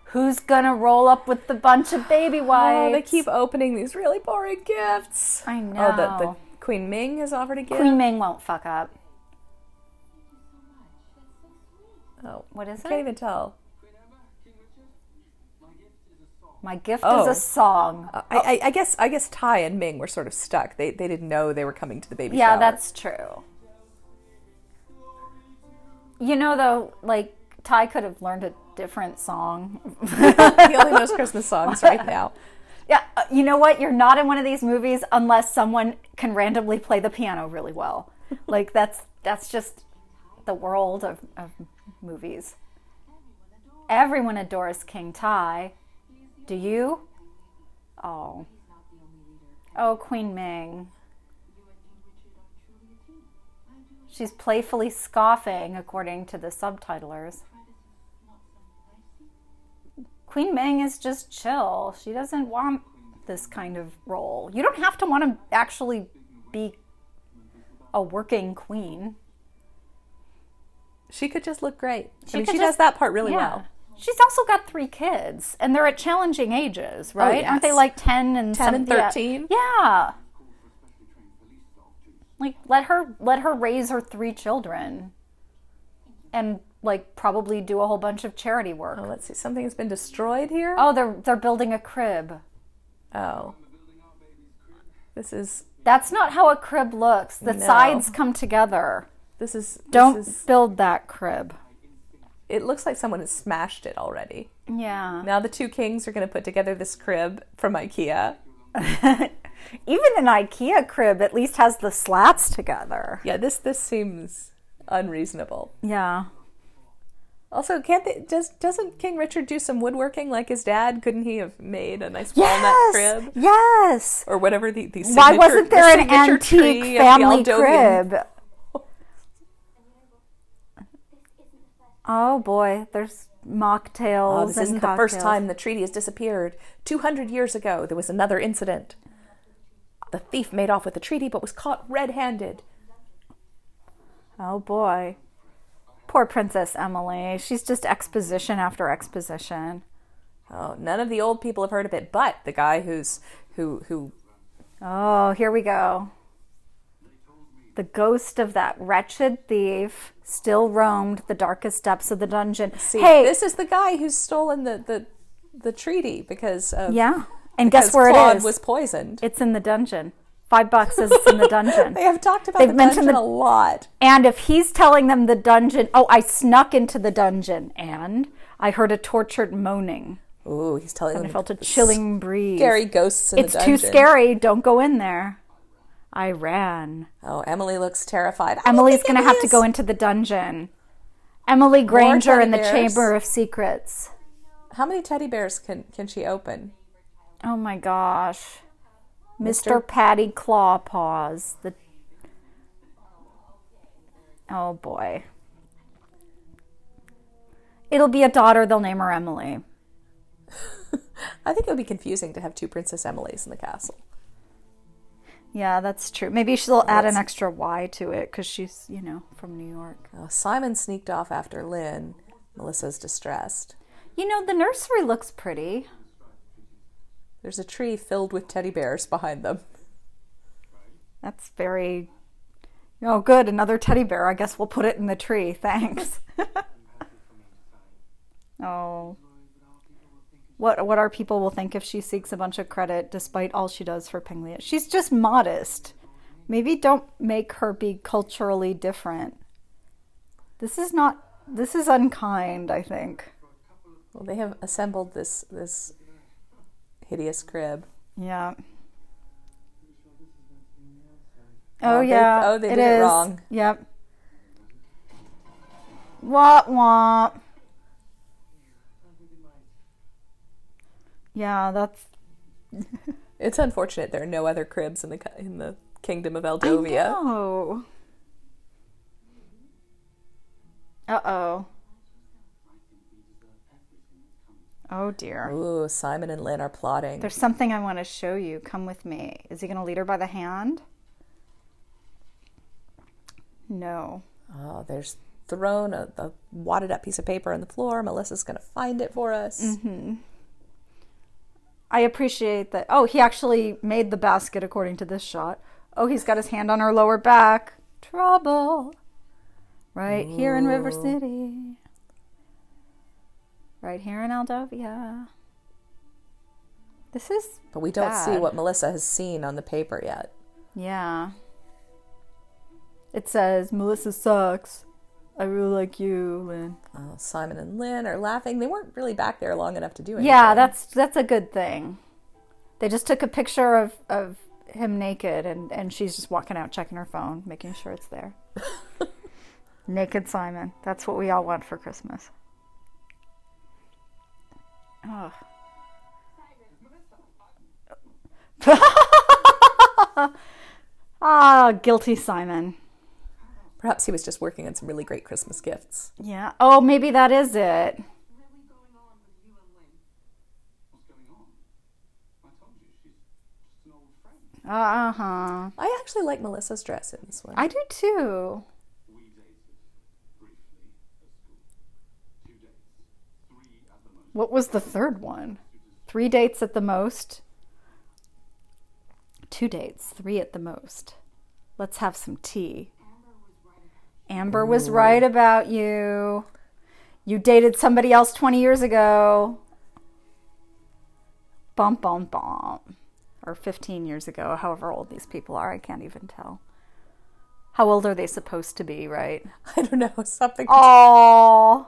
Who's gonna roll up with the bunch of baby oh, wipes? Oh, they keep opening these really boring gifts. I know. Oh, the, the Queen Ming has offered a gift. Queen Ming won't fuck up. Oh, What is it? can't even tell. Queen Amber, King Richard, my gift is oh. a song. My gift Oh. is a song. I, I, I guess I guess Ty and Ming were sort of stuck. They they didn't know they were coming to the baby shower Yeah, shower. that's true. You know, though, like Ty could have learned a different song. he only knows Christmas songs right now. yeah, uh, you know what? You're not in one of these movies unless someone can randomly play the piano really well. Like that's that's just the world of, of movies. Everyone adores King Ty. Do you? Oh. Oh, Queen Ming. She's playfully scoffing, according to the subtitlers. Queen Ming is just chill. She doesn't want this kind of role. You don't have to want to actually be a working queen. She could just look great. She I mean, she just- does that part really Yeah. well. She's also got three kids, and they're at challenging ages, oh, right? Aren't they like ten and 10 and some- yeah. 13? Yeah. Like let her let her raise her three children, and like probably do a whole bunch of charity work. Oh, let's see. Something has been destroyed here. Oh, they're they're building a crib. Oh. This is That's not how a crib looks. The No. sides come together. this is this Don't is- build that crib. it looks like someone has smashed it already. Yeah. Now the two kings are going to put together this crib from IKEA. Even an IKEA crib at least has the slats together. Yeah, this this seems unreasonable. Yeah. Also, can't they, does doesn't King Richard do some woodworking like his dad? Couldn't he have made a nice walnut crib Yes. or whatever the, the Why wasn't the there an antique the family crib? Oh boy, there's mocktails Oh, this isn't the first time the treaty has disappeared. Two hundred years ago, there was another incident. The thief made off with the treaty, but was caught red-handed. Oh boy. Poor Princess Emily. She's just exposition after exposition. Oh, none of the old people have heard of it, but the guy who's who who Oh, here we go. The ghost of that wretched thief still roamed the darkest depths of the dungeon. See, hey, this is the guy who's stolen the the, the treaty because of yeah. And guess where Claude it is? was poisoned. It's in the dungeon. Five bucks says it's in the dungeon. They have talked about They've the mentioned dungeon the- a lot. And if he's telling them the dungeon, oh, I snuck into the dungeon and I heard a tortured moaning. Ooh, he's telling them. And I felt a chilling breeze. scary ghosts in It's the too scary. Don't go in there. I ran. Oh, Emily looks terrified. I Emily's going to have to go into the dungeon. Emily Granger in the bears. Chamber of Secrets. How many teddy bears can can she open? Oh my gosh. Mr. Patty Clawpaws. The Oh boy. It'll be a daughter, they'll name her Emily. I think it would be confusing to have two Princess Emilys in the castle. Yeah, that's true. Maybe she'll add an extra Y to it because she's, you know, from New York. Oh, Simon sneaked off after Lynn. Melissa's distressed. You know, the nursery looks pretty. There's a tree filled with teddy bears behind them. That's very. Oh, good. Another teddy bear. I guess we'll put it in the tree. Thanks. oh. What what our people will think if she seeks a bunch of credit despite all she does for Penglia? She's just modest. Maybe don't make her be culturally different. This is not. This is unkind. I think. Well, they have assembled this this hideous crib. Yeah. Oh, Oh, they- yeah. oh, they did it is. wrong. Yep. Womp womp. Yeah, that's. It's unfortunate there are no other cribs in the in the kingdom of Aldovia. know. Uh oh. Oh dear. Ooh, Simon and Lynn are plotting. There's something I want to show you. Come with me. Is he going to lead her by the hand? No. Oh, there's thrown a, a wadded up piece of paper on the floor. Melissa's gonna find it for us. Mm-hmm. I appreciate that. Oh, he actually made the basket according to this shot. Oh, he's got his hand on her lower back. Trouble. Right here in River City. Right here in Aldovia. This is But we don't see what Melissa has seen on the paper yet. Yeah. It says Melissa sucks. I really like you, Lynn. Uh, Simon and Lynn are laughing. They weren't really back there long enough to do anything. Yeah, that's that's a good thing. They just took a picture of, of him naked and, and she's just walking out checking her phone, making sure it's there. naked Simon. That's what we all want for Christmas. Ugh. ah, guilty Simon. Perhaps he was just working on some really great Christmas gifts. Yeah. Oh, maybe that is it. Really going on with you and Lynn? What's going on? I told you, she's just an old friend. Uh huh. I actually like Melissa's dress in this one. I do too. We dated briefly at school. Two dates. Three at the most. What was the third one? Three dates at the most. Two dates, three at the most. Let's have some tea. Amber was right about you. You dated somebody else 20 years ago. Bum, bum, bum. Or 15 years ago, however old these people are. I can't even tell. How old are they supposed to be, right? I don't know something. Oh,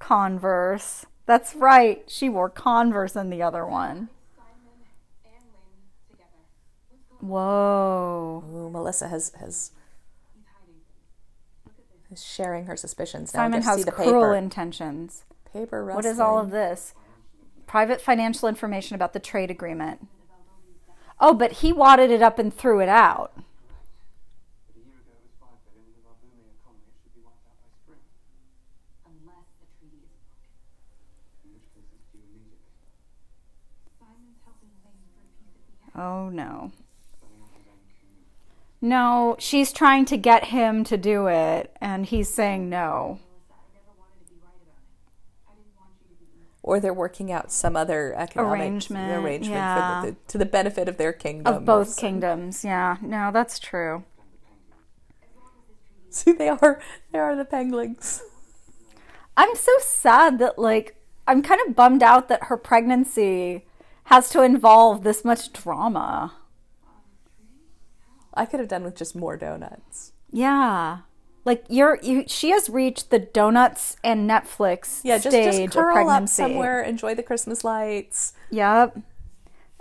Converse. That's right. She wore Converse in the other one. Simon and Lynn together. What's going Whoa. Ooh, Melissa has has He's hiding things. Look at this. is sharing her suspicions. Now Simon get to see has the cruel paper. intentions. paper What is all of this? Private financial information about the trade agreement. Oh, but he wadded it up and threw it out. But a year ago it was five billion. With our booming economy, it should be wiped out by spring. Unless the treaty is broken. In which case it's due immediately. Simon's helping Lynn for a piece of the Oh no. Setting up his own kingdom. No, she's trying to get him to do it, and he's saying no. Melissa, I never wanted to be right about it. I didn't want you to be evil. Or they're working out some other economic Arrangement, arrangement yeah. for the, the, to the benefit of their kingdom. Of both kingdoms, yeah. No, that's true. See, they are they are the penguins. I'm so sad that, like, I'm kind of bummed out that her pregnancy has to involve this much drama. I could have done with just more donuts. Yeah. Like you're you she has reached the donuts and Netflix Yeah, just stage just curl of up somewhere, enjoy the Christmas lights. Yep.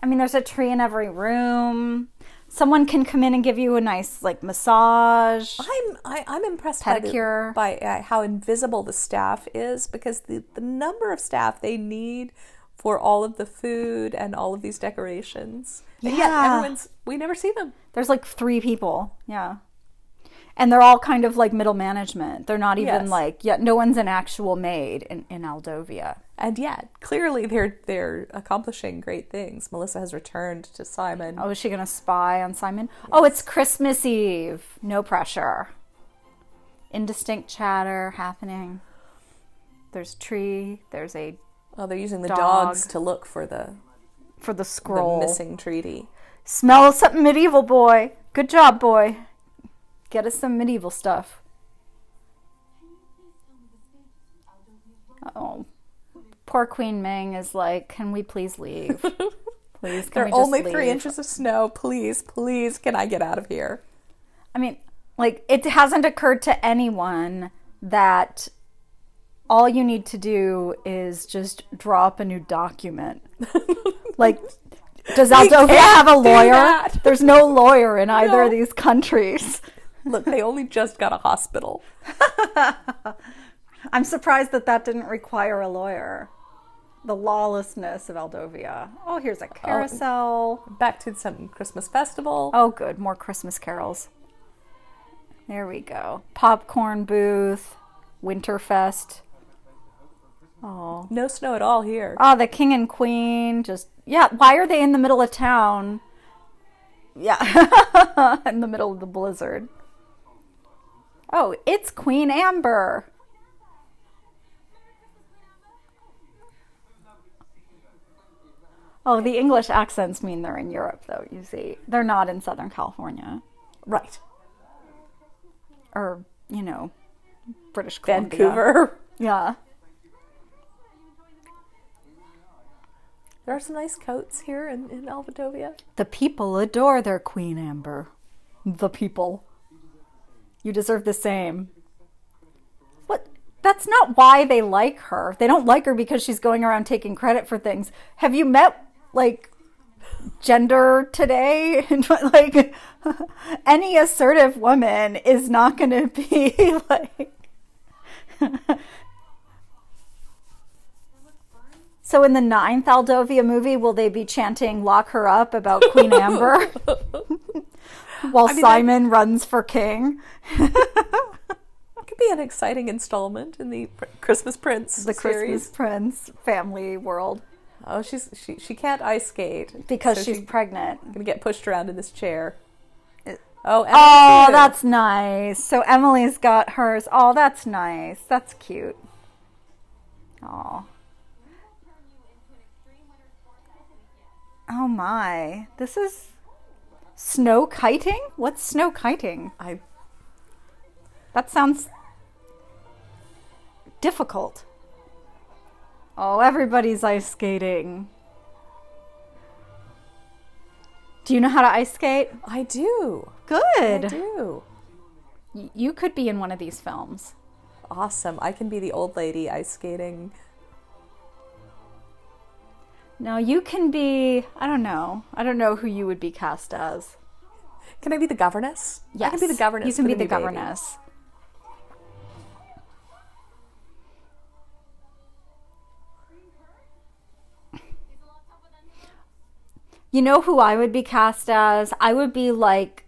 I mean there's a tree in every room. Someone can come in and give you a nice like massage. I'm I, I'm impressed Pedicure. by, the, by uh, how invisible the staff is because the the number of staff they need for all of the food and all of these decorations. And yet Yeah. everyone's we never see them. There's like three people. Yeah. And they're all kind of like middle management. They're not even Yes. like yeah, no one's an actual maid in, in Aldovia. And yet, clearly they're they're accomplishing great things. Melissa has returned to Simon. Oh, is she gonna spy on Simon? Oh, it's Christmas Eve. No pressure. Indistinct chatter happening. There's tree. There's a Oh, they're using the Dog. dogs to look for the, for the the scroll. missing treaty. Smell something medieval, boy. Good job, boy. Get us some medieval stuff. Oh, poor Queen Ming is like, can we please leave? Please, can There are only three inches of snow. Please, please, can I get out of here? I mean, like, it hasn't occurred to anyone that all you need to do is just draw up a new document. like, does Aldovia have a lawyer? There's no lawyer in either of these countries. Look, they only just got a hospital. I'm surprised that that didn't require a lawyer. The lawlessness of Aldovia. Oh, here's a oh. carousel. Back to some Christmas festival. Oh, good. More Christmas carols. There we go. Popcorn booth, Winterfest. Oh. No snow at all here. Oh, the king and queen just. Yeah, why are they in the middle of town? Yeah, in the middle of the blizzard. Oh, it's Queen Amber. Oh, the English accents mean they're in Europe, though, you see. They're not in Southern California. Right. Or, you know, British Columbia. Vancouver. Yeah. There are some nice coats here in, in Aldovia. The people adore their Queen Amber. The people. You deserve the same. What? That's not why they like her. They don't like her because she's going around taking credit for things. Have you met, like, gender today? like, any assertive woman is not going to be like. So in the ninth Aldovia movie, will they be chanting "Lock her up" about Queen Amber while I mean, that- Simon runs for king? Could be an exciting installment in the Pr- Christmas Prince The series. Christmas Prince family world Oh, she's she she can't ice skate because so she's she's pregnant. gonna get pushed around in this chair. Oh, Emily Oh, too. that's nice. So Emily's got hers. Oh, that's nice. That's cute. Oh. Oh my. This is snow kiting? What's snow kiting? I That sounds difficult. Oh, everybody's ice skating. Do you know how to ice skate? I do. Good. I do. Y- You could be in one of these films. Awesome. I can be the old lady ice skating. No, you can be. I don't know. I don't know who you would be cast as. Can I be the governess? Yes, I can be the governess. You can be the baby. governess. You know who I would be cast as? I would be like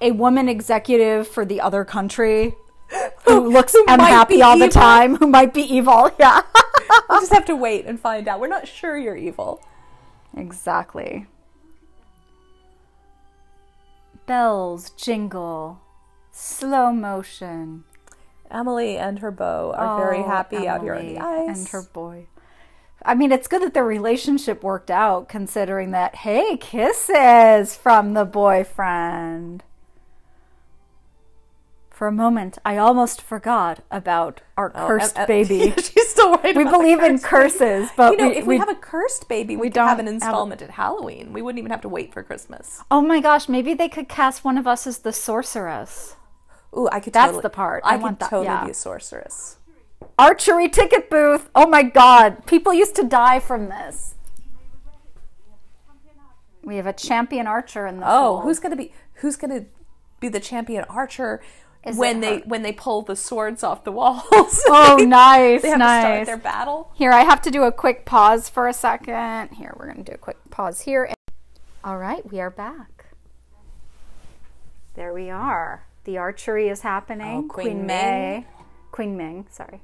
a woman executive for the other country who looks Who unhappy all the time, who might be evil. Yeah. We'll just have to wait and find out. We're not sure you're evil. Exactly. Bells jingle, slow motion. Emily and her beau are very Oh, happy out here on the ice. And her boy. I mean, it's good that their relationship worked out, considering that, hey, kisses from the boyfriend. For a moment, I almost forgot about our Oh, cursed Em- uh, Em- uh, baby. She's still worried. we believe in cursed baby. curses, but you know, we, if we, we- have a cursed baby, we, we don't have an have- installment at Halloween. We wouldn't even have to wait for Christmas. oh my gosh, maybe they could cast one of us as the sorceress. Ooh, I could. That's totally, the part. I, I could totally yeah. be a sorceress. archery ticket booth. Oh my god, people used to die from this. We have a champion archer in the Oh, fold. who's gonna be? Who's gonna be the champion archer Is when they when they pull the swords off the walls? Oh, nice, they to start nice. their battle. Here, I have to do a quick pause for a second. Here, we're going to do a quick pause here. All right, we are back. There we are. The archery is happening. Oh, Queen May. Queen Ming, sorry.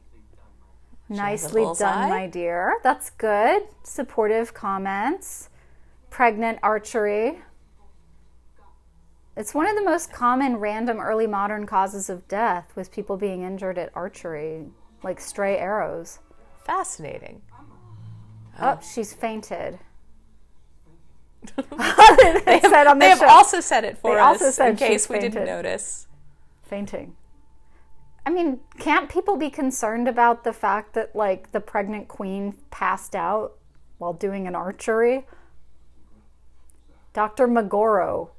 a Nicely done, my dear. That's good. Supportive comments. Pregnant archery. It's one of the most common random early modern causes of death, with people being injured at archery, like stray arrows. Fascinating. Oh, uh, she's fainted. they said on the They have also said it for They us also said in case we didn't notice. fainting. I mean, can't people be concerned about the fact that like the pregnant queen passed out while doing an archery? Dr. Magoro.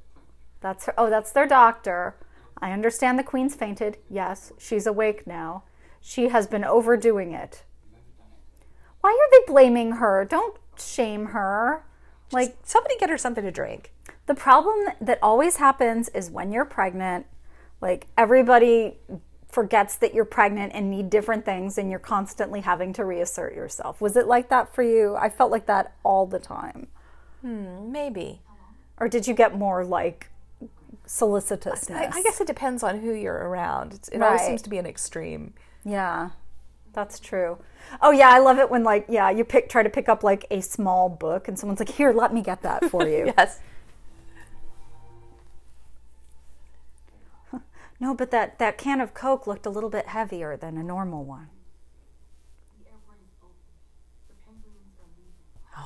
That's her. Oh, that's their doctor. I understand the queen's fainted. Yes, she's awake now. She has been overdoing it. Why are they blaming her? Don't shame her. Like Somebody get her something to drink. the problem that always happens is when you're pregnant, like everybody forgets that you're pregnant and need different things and you're constantly having to reassert yourself. Was it like that for you? I felt like that all the time. Hmm, maybe. Or did you get more like solicitousness? I, I guess it depends on who you're around. It's, it always seems to be an extreme. Yeah. That's true. Oh yeah, I love it when like yeah, you pick try to pick up like a small book and someone's like, "Here, let me get that for you." Yes. No, but that that can of Coke looked a little bit heavier than a normal one.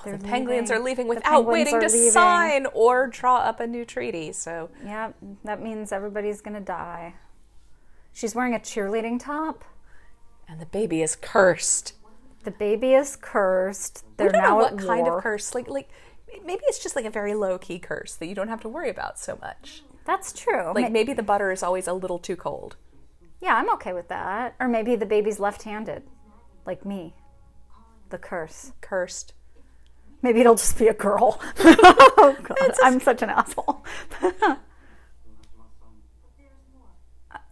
Oh, the penguins leaving. are leaving without waiting to leaving. sign or draw up a new treaty. So Yeah, that means everybody's gonna die. She's wearing a cheerleading top. and the baby is cursed. The baby is cursed. They're now know what at kind war. of curse. Like, like maybe it's just like a very low key curse that you don't have to worry about so much. That's true. Like Ma- maybe the butter is always a little too cold. yeah, I'm okay with that. Or maybe the baby's left-handed, like me. The curse. Cursed. Maybe it'll just be a girl. oh God, I'm such an asshole.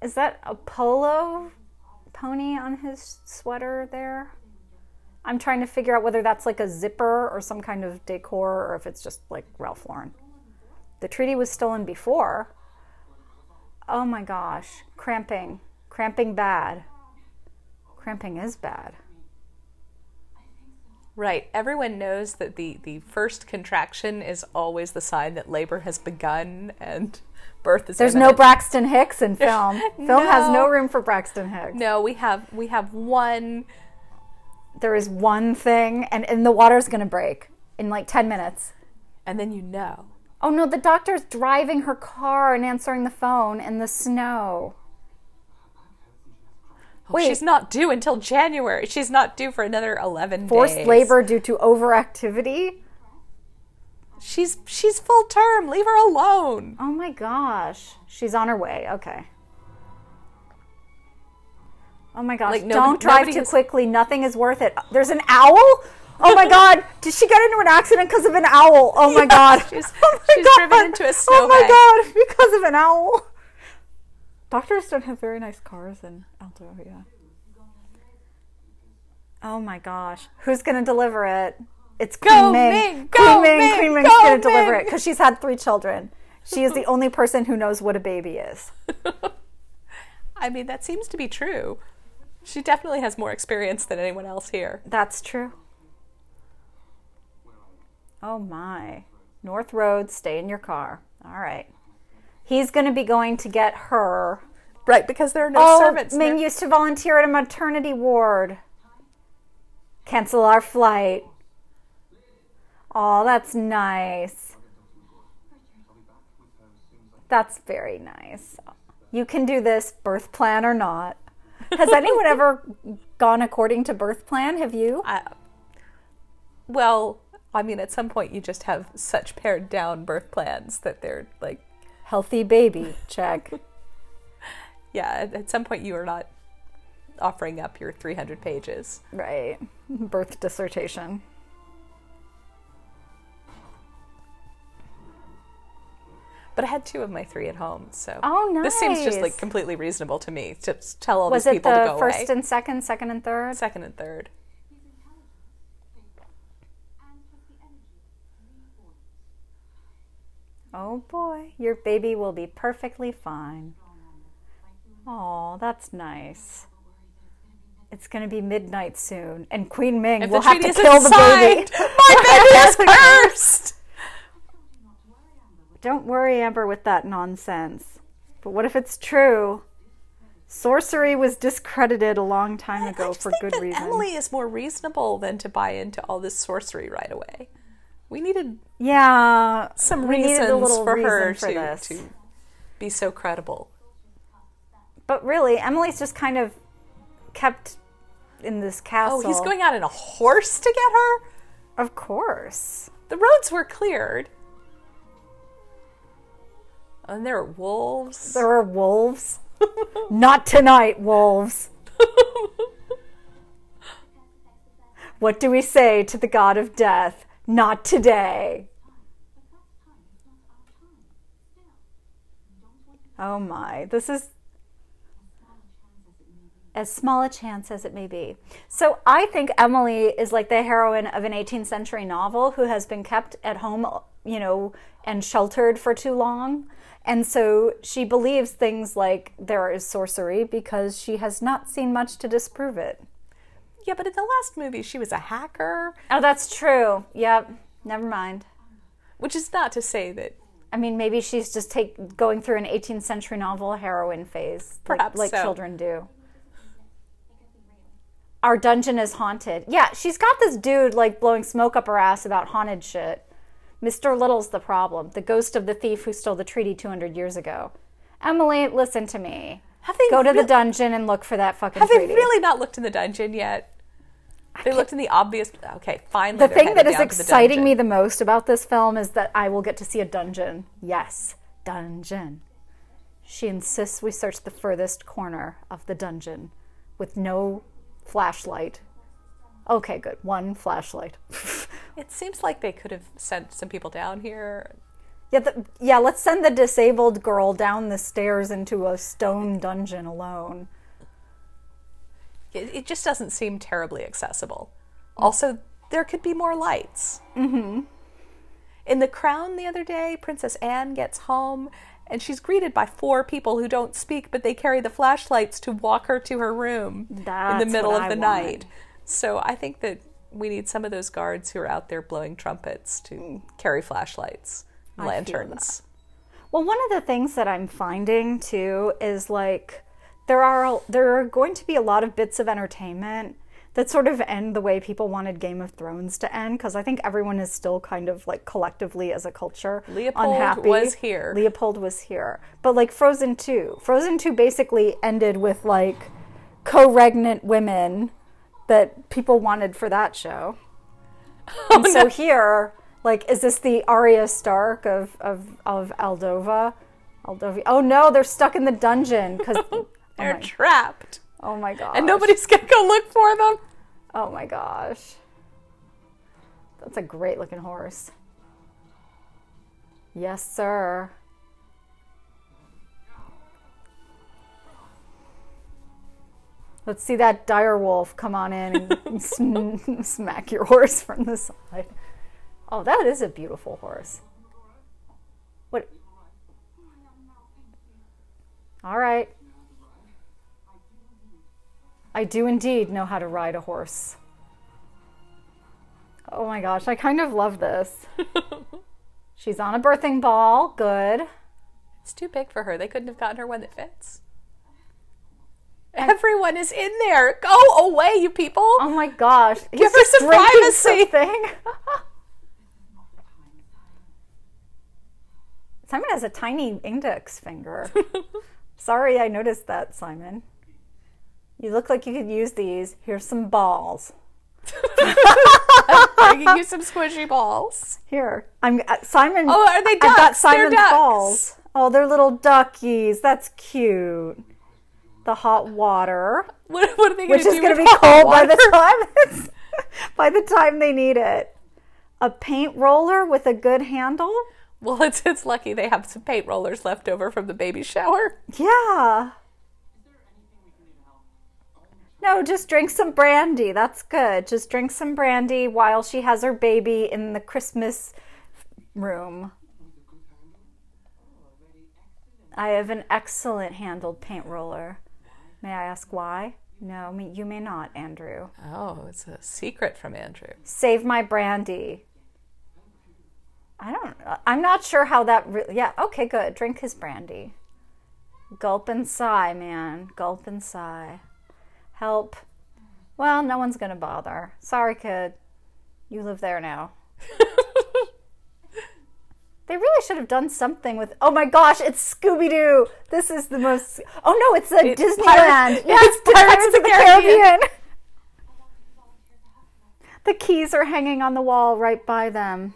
Is that a polo pony on his sweater there? I'm trying to figure out whether that's like a zipper or some kind of decor or if it's just like Ralph Lauren. The treaty was stolen before. Oh my gosh. Cramping. Cramping bad. Cramping is bad. Right. Everyone knows that the, the first contraction is always the sign that labor has begun and birth is There's no. Braxton Hicks in film. Film has no No. room for Braxton Hicks. No, we have we have one There is one thing, and, and the water's going to break in like 10 minutes. and then you know. Oh no, the doctor's driving her car and answering the phone in the snow. Wait. She's not due until January. She's not due for another 11 Forced days. labor due to overactivity? She's she's full term. Leave her alone. Oh my gosh. She's on her way. Okay. Oh my gosh. Like, nobody- Don't drive too has- quickly. Nothing is worth it. There's an owl? Oh my god. Did she get into an accident because of an owl? Oh my god. she's- oh my she's driven into a Oh my god. Because of an owl. Doctors don't have very nice cars in Alto, yeah. Oh my gosh. Who's going to deliver it? It's Queen Go, Ming. Ming, Queen go, Ming. Ming, Queen Ming's going to deliver it because she's had three children. She is the only person who knows what a baby is. I mean, that seems to be true. She definitely has more experience than anyone else here. That's true. Oh my. North Road, stay in your car. All right. He's going to be going to get her. Right, because there are no Oh, servants. Ming there. used to volunteer at a maternity ward. Cancel our flight. Oh, that's nice. That's very nice. You can do this, birth plan or not. Has anyone ever gone according to birth plan? Have you? Well, I mean, at some point you just have such pared down birth plans that they're like, Healthy baby, check. yeah, at, some point you are not offering up your 300 pages. Right. Birth dissertation. But I had two of my three at home, so Oh, nice. this seems just like completely reasonable to me to tell all Was these it people to the go first away. and second, second and third? Second and third. Oh boy, your baby will be perfectly fine. Oh, that's nice. It's going to be midnight soon, and Queen Ming If will have to kill the baby. my baby is cursed. Don't worry, Amber, with that nonsense. But what if it's true? Sorcery was discredited a long time ago I just for think good that reason. Emily is more reasonable than to buy into all this sorcery right away. We needed yeah, some reasons for reason her for to, to be so credible. But really, Emily's just kind of kept in this castle. Oh, he's going out in a horse to get her? Of course. The roads were cleared. And there are wolves. There are wolves. Not tonight, wolves. What do we say to the god of death? Not today. Oh my, this is as small a chance as it may be. So I think Emily is like the heroine of an 18th century novel who has been kept at home, you know, and sheltered for too long. And so she believes things like there is sorcery because she has not seen much to disprove it. Yeah, but in the last movie, she was a hacker, Oh, that's true. Yep. Never mind. which is not to say that I mean, maybe she's just take going through an 18th century novel heroine phase, like- Perhaps like, so. children do. Our dungeon is haunted. Yeah, she's got this dude like blowing smoke up her ass about haunted shit. Mr. Little's the problem, the ghost of the thief who stole the treaty 200 years ago. Emily, listen to me. Have they Go to the dungeon and look for that fucking have they really not looked in the dungeon yet? They looked in the obvious. Okay, finally. the thing that is headed is down to the exciting me the most about this film is that I will get to see a dungeon. Yes, dungeon. She insists we search the furthest corner of the dungeon with no flashlight. Okay, good. One flashlight. It seems like they could have sent some people down here. yeah, the, yeah, let's send the disabled girl down the stairs into a stone dungeon alone. It, it just doesn't seem terribly accessible. Also, there could be more lights. Mm-hmm. In The Crown the other day, Princess Anne gets home and she's greeted by four people who don't speak, but they carry the flashlights to walk her to her room in the That's middle of I the want. night. So I think that we need some of those guards who are out there blowing trumpets to carry flashlights, lanterns. Well, one of the things that I'm finding too is like there are there are going to be a lot of bits of entertainment that sort of end the way people wanted Game of Thrones to end because I think everyone is still kind of like collectively as a culture Leopold unhappy. was here. Leopold was here, but like Frozen Two, Frozen Two basically ended with like co-regnant women that people wanted for that show. Oh, and so here, like, is this the Arya Stark of of of Aldovia? Aldovia. Oh no, they're stuck in the dungeon because. oh, They're my, trapped, oh my gosh. and nobody's gonna go look for them. Oh my gosh. That's a great looking horse. Yes, sir. Let's see that dire wolf come on in and sm- smack your horse from the side. Oh, that is a beautiful horse. What? All right. I do indeed know how to ride a horse. Oh my gosh, I kind of love this. She's on a birthing ball. Good. It's too big for her. They couldn't have gotten her one that fits. Everyone is in there. Go away, you people. Oh my gosh. He's Give her some privacy. something. Simon has a tiny index finger. Sorry, I noticed that, Simon. You look like you could use these. Here's some balls. I'm bringing you some squishy balls. Here, I'm uh, Simon. Oh, are they I've got ducks? They're Simon's ducks. balls. Oh, they're little duckies. That's cute. The hot water, What, what are they going to do? which is going to be cold by the time by the time they need it. A paint roller with a good handle. Well, it's it's lucky they have some paint rollers left over from the baby shower. Yeah. No, just drink some brandy. That's good. Just drink some brandy while she has her baby in the Christmas room. I have an excellent handled paint roller. May I ask why? No, me- you may not, Andrew. Oh, it's a secret from Andrew. Save my brandy. I don't. I'm not sure how that. Re- yeah. Okay. Good. Drink his brandy. Gulp and sigh, man. Gulp and sigh. Help. Well, no one's gonna bother. Sorry, kid. You live there now. They really should have done something with. Oh my gosh! It's Scooby Doo. This is the most. Oh no! It's a Disneyland. Pirates- yes, it's Pirates of the Caribbean. The keys are hanging on the wall right by them.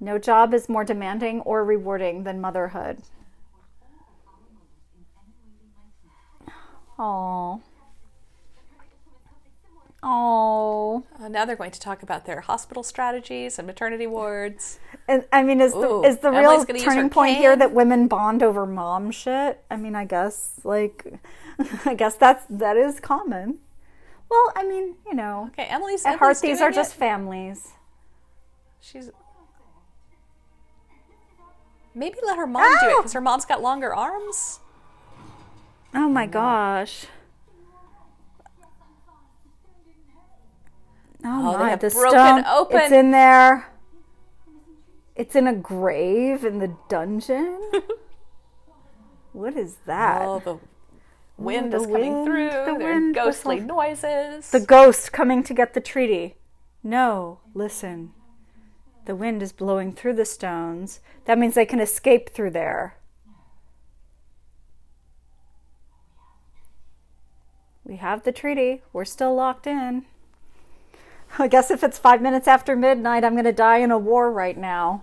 No job is more demanding or rewarding than motherhood. Oh. Oh. Uh, now they're going to talk about their hospital strategies and maternity wards. And I mean, is the is the Emily's real turning point here that women bond over mom shit? I mean, I guess like, I guess that's that is common. Well, I mean, you know, Okay, Emily's at heart these are just families. She's maybe let her mom do it because her mom's got longer arms. Oh my gosh. Oh, Oh, they my, have the broken stone. open- It's in there. It's in a grave in the dungeon. what is that? Oh, the oh, wind the is coming through. the there wind ghostly whistle. noises. The ghost coming to get the treaty. No, listen. The wind is blowing through the stones. That means they can escape through there. We have the treaty. We're still locked in. I guess if it's five minutes after midnight, I'm going to die in a war right now.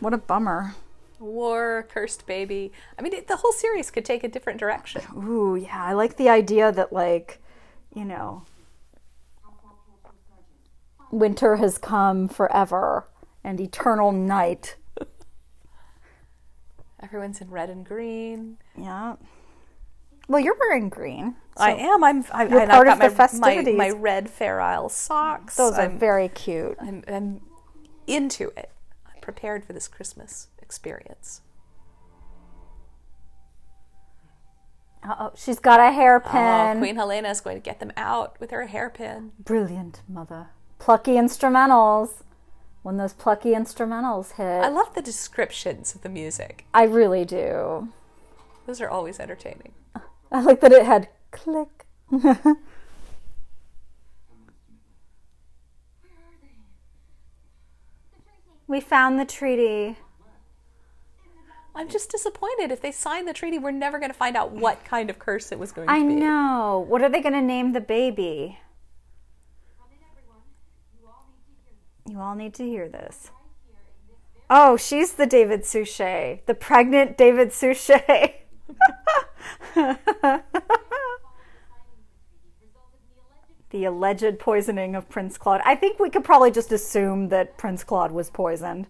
What a bummer. War, cursed baby. I mean, it, the whole series could take a different direction. Ooh, yeah, I like the idea that, like, you know, winter has come forever and eternal night. Everyone's in red and green. Yeah. Well, you're wearing green. I am. I'm. I, You're part I've of the my, festivities. My, my red Fair Isle socks. Those are I'm, very cute. I'm, I'm into it. I'm prepared for this Christmas experience. Uh-oh, she's got a hairpin. Oh, Queen Helena is going to get them out with her hairpin. Brilliant, mother. Plucky instrumentals. When those plucky instrumentals hit, I love the descriptions of the music. I really do. Those are always entertaining. I like that it had click. we found the treaty. I'm just disappointed. If they sign the treaty, we're never going to find out what kind of curse it was going to be. I know. What are they going to name the baby? You all need to hear this. Oh, she's the David Suchet, the pregnant David Suchet. the alleged poisoning of Prince Claude. I think we could probably just assume that Prince Claude was poisoned.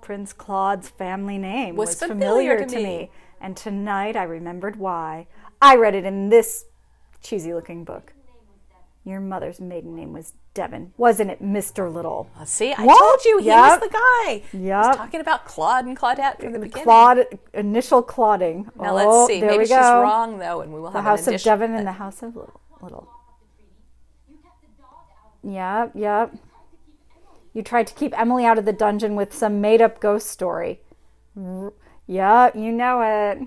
Prince Claude's family name Was was, familiar familiar, to me. me. And tonight I remembered why. I read it in this cheesy looking book. Your mother's maiden name was Devon. Wasn't it, Mr. Little? Uh, See, I What? told you he Yep. was the guy. Yeah, talking about Claude and Claudette from the beginning. Claude, initial Clauding. Now oh, let's see. Maybe she's wrong though, and we will The have the House of Devon and the House of Little. Little. Yep, yep. You tried to keep Emily out of the dungeon with some made up ghost story. Yep, you know it.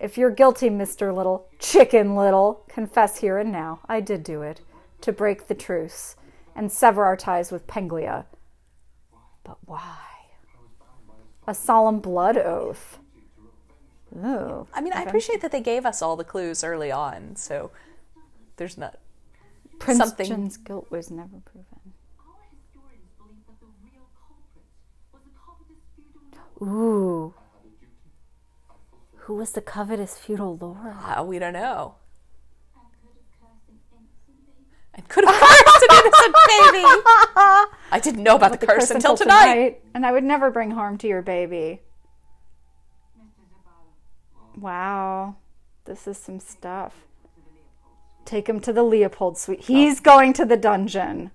If you're guilty, Mr. Little, Chicken Little, confess here and now. I did do it. To break the truce and sever our ties with Penglia. But why? A solemn blood oath. Ooh. I mean, I appreciate that they gave us all the clues early on, so there's not. Prince Something- John's guilt was never proven. Our historians believe that the real culprit was the covetous feudal Ooh. Who was the covetous feudal lord? Uh, we don't know. And could have cursed an innocent baby. And could have cursed an innocent baby. I didn't know about the, curse, until tonight. And I would never bring harm to your baby. Wow. This is some stuff. Take him to the Leopold suite. Oh. He's going to the dungeon.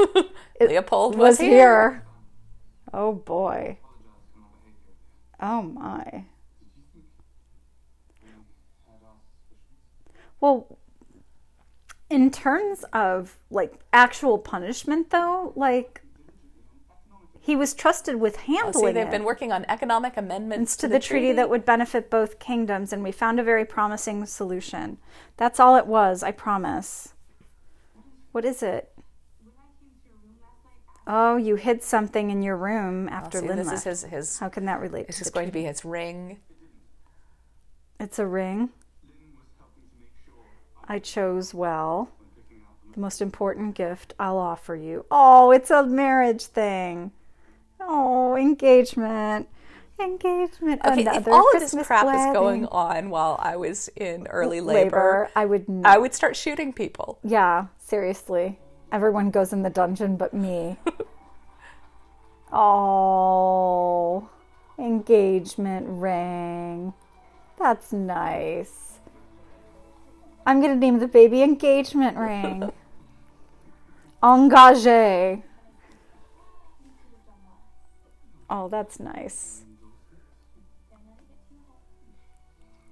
Leopold was, Was here. Oh boy. Oh my. Well, in terms of like actual punishment, though, like he was trusted with Oh, handling see, they've it been working on economic amendments to the treaty that would benefit both kingdoms, and we found a very promising solution. That's all it was, I promise. What is it? Oh, you hid something in your room oh, after Oh, See, this left. is his. his How can that relate? this to is the going to be his ring. It's a ring. I chose well. The most important gift I'll offer you. Oh, it's a marriage thing. Oh, engagement. Engagement. Okay, if Another all of this crap wedding. is going on while I was in early labor, I would. n- I would start shooting people. yeah, seriously. Everyone goes in the dungeon but me. oh, engagement ring. That's nice. I'm gonna name the baby engagement ring. Engagé. Oh, that's nice.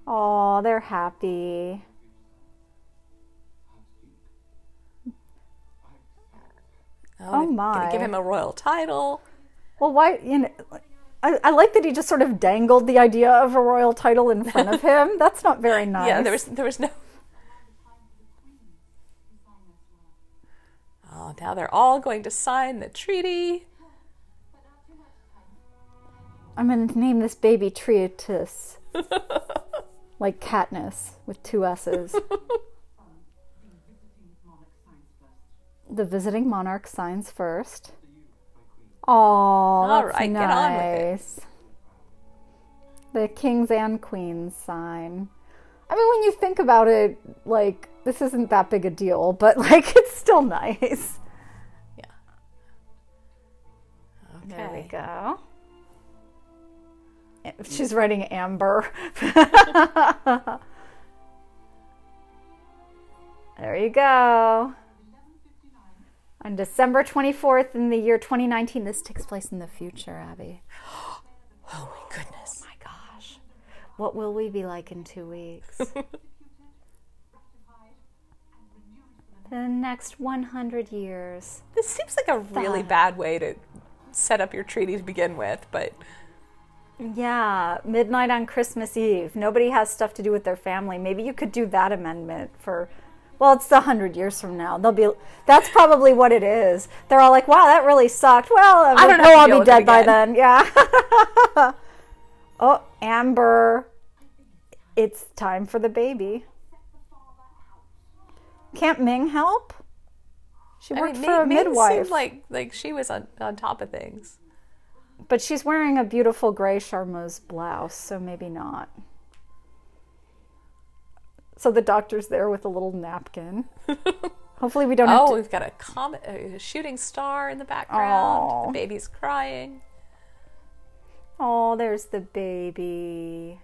Oh, they're happy. Oh, oh Gonna my. give him a royal title. Well, why, you know, I, I like that he just sort of dangled the idea of a royal title in front of him. That's not very nice. Yeah, there was there was no. Oh, now they're all going to sign the treaty. I'm going to name this baby Triatus. like Katniss with two S's. the visiting monarch signs first. Oh, that's right, nice. get on with it. The kings and queens sign. I mean, when you think about it, like this isn't that big a deal, but like it's still nice. There we go. She's writing Amber. there you go. On December 24th in the year 2019, this takes place in the future, Abby. Oh my goodness. My gosh. What will we be like in two weeks? the next 100 years. This seems like a really bad way to set up your treaty to begin with, but Yeah, midnight on Christmas Eve. Nobody has stuff to do with their family. Maybe you could do that amendment for. Well, it's a hundred years from now. They'll be. That's probably what it is. They're all like, "Wow, that really sucked." Well, I um, don't oh, know. I'll be dead by then. Yeah. oh, Amber, it's time for the baby. Can't Ming help? She I worked mean, for a midwife. seemed like like she was on, on top of things. But she's wearing a beautiful gray charmeuse blouse, so maybe not. So the doctor's there with a little napkin. Hopefully, we don't have Oh, to. we've got a comet, a shooting star in the background. Aw. The baby's crying. Oh, there's the baby.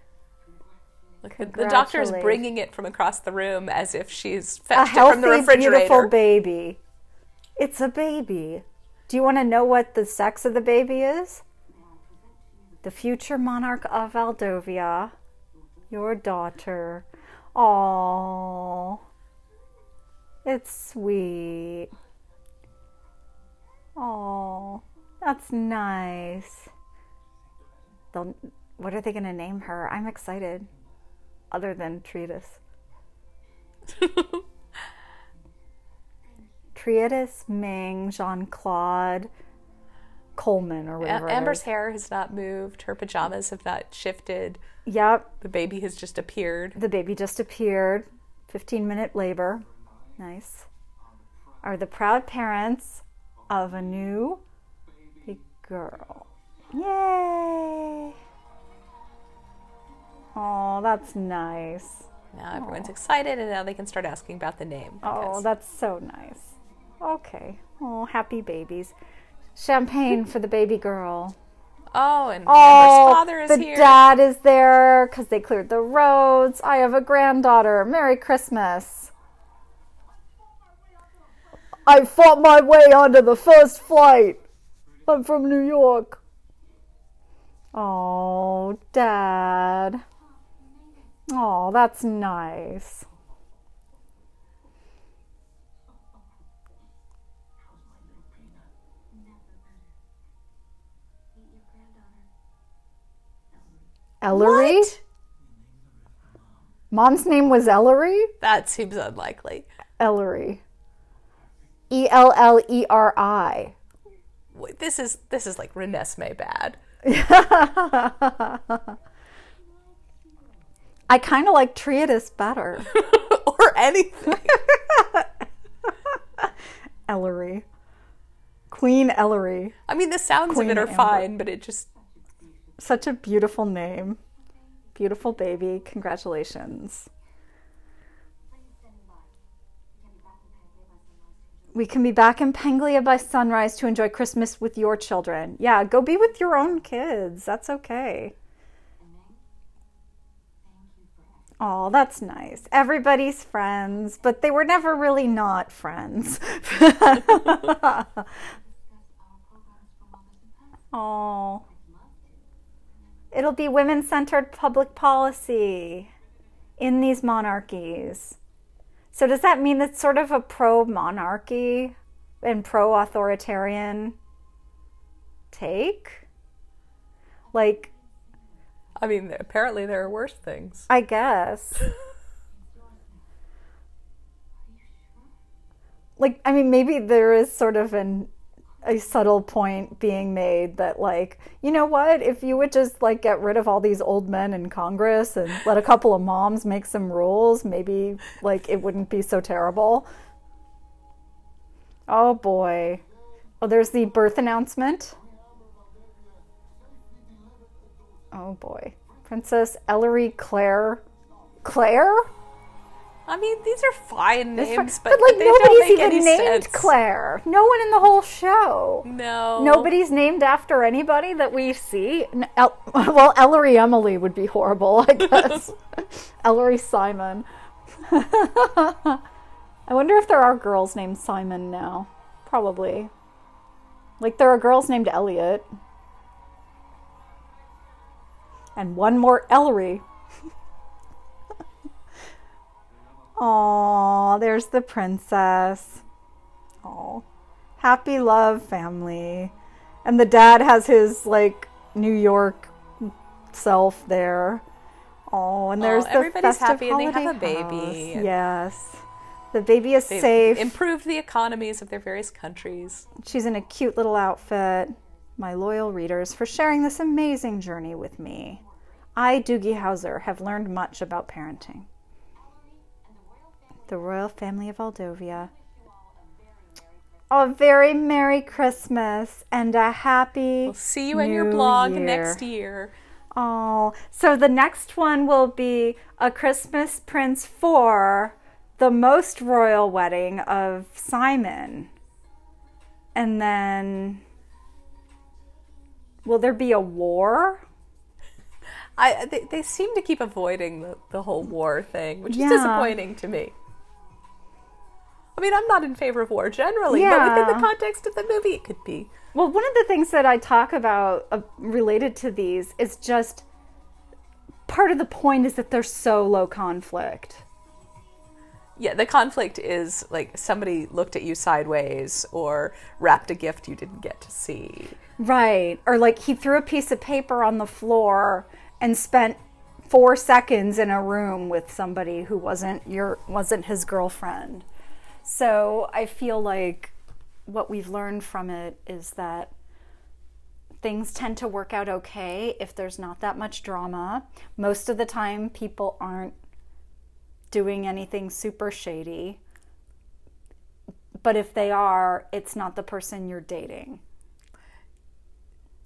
Look, the, the doctor is bringing it from across the room as if she's A fetched it from the refrigerator. beautiful baby. It's a baby. Do you want to know what the sex of the baby is? The future monarch of Aldovia, your daughter. Oh, it's sweet. Oh, that's nice. They'll, what are they going to name her? I'm excited. Other than Treatise. Treatise, Meng Jean Claude, Coleman, or whatever. Amber's hair has not moved. Her pajamas have not shifted. Yep, The baby has just appeared. the baby just appeared. 15 minute labor. Nice. Are the proud parents of a new big girl. Yay! Oh, that's nice. Now everyone's excited, and now they can start asking about the name. I Oh, guess. that's so nice. Okay. Oh, happy babies. Champagne for the baby girl. oh, and Oh, Amber's father is the here. dad is there because they cleared the roads. I have a granddaughter. Merry Christmas. I fought my way onto the first flight. I'm from New York. Oh, dad. Oh, that's nice. Ellery? What? Mom's name was Ellery? That seems unlikely. Ellery. E L L E R I. This is this is like Renesmee bad. I kind of like Treatise better. or anything. Ellery. Queen Ellery. I mean, the sounds Queen of it are Amber. fine, but it just Such a beautiful name. Beautiful baby. Congratulations. We can be back in Penglia by sunrise to enjoy Christmas with your children. Yeah, go be with your own kids. That's okay. Oh, that's nice. Everybody's friends, but they were never really not friends. oh. It'll be women centered public policy in these monarchies. So, does that mean that's sort of a pro monarchy and pro authoritarian take? Like, I mean, apparently there are worse things. I guess. Like, I mean, maybe there is sort of an a subtle point being made that like you know what? If you would just like get rid of all these old men in congress and let a couple of moms make some rules maybe like it wouldn't be so terrible. Oh boy. Oh there's the birth announcement. Oh boy. Princess ellery claire claire I mean, these are fine names, fine. but, like they don't nobody's make even any named sense. claire no one in the whole show No. Nobody's named after anybody that we see. El- well, Ellery Emily would be horrible, I guess. Ellery Simon. I wonder if there are girls named Simon now. Probably. Like there are girls named Elliot. And one more Ellery. Aw, there's the princess. Aw happy love family and the dad has his like new york self there oh and there's the everybody's happy and they have a baby. house. yes the baby is They've safe improved the economies of their various countries. she's in a cute little outfit my loyal readers for sharing this amazing journey with me i Doogie Howser have learned much about parenting the royal family of Aldovia. A very Merry Christmas and a happy. We'll see you in your blog Year. next year. Oh, so the next one will be A Christmas Prince for the most royal wedding of Simon. And then. Will there be a war? I they, they seem to keep avoiding the, the whole war thing, which Yeah. is disappointing to me. I mean, I'm not in favor of war generally, but within the context of the movie, it could be. Well, one of the things that I talk about uh, related to these is just part of the point is that they're so low conflict. Yeah, the conflict is like somebody looked at you sideways or wrapped a gift you didn't get to see. Right. Or like he threw a piece of paper on the floor and spent four seconds in a room with somebody who wasn't your wasn't his girlfriend. So I feel like what we've learned from it is that things tend to work out okay if there's not that much drama. Most of the time people aren't doing anything super shady. But if they are, it's not the person you're dating.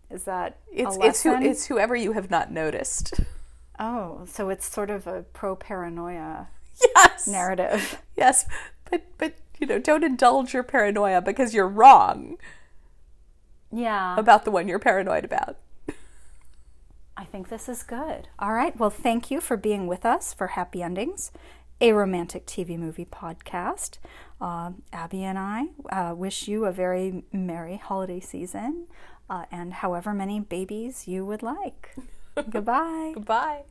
Is that It's a it's who, it's whoever you have not noticed. oh, so it's sort of a pro paranoia Yes. narrative. Yes, but but you know, don't indulge your paranoia because you're wrong Yeah. about the one you're paranoid about. I think this is good. All right. Well, thank you for being with us for Happy Endings, a romantic TV movie podcast. Um, Abby and I uh, wish you a very merry holiday season uh, and however many babies you would like. Goodbye. Goodbye.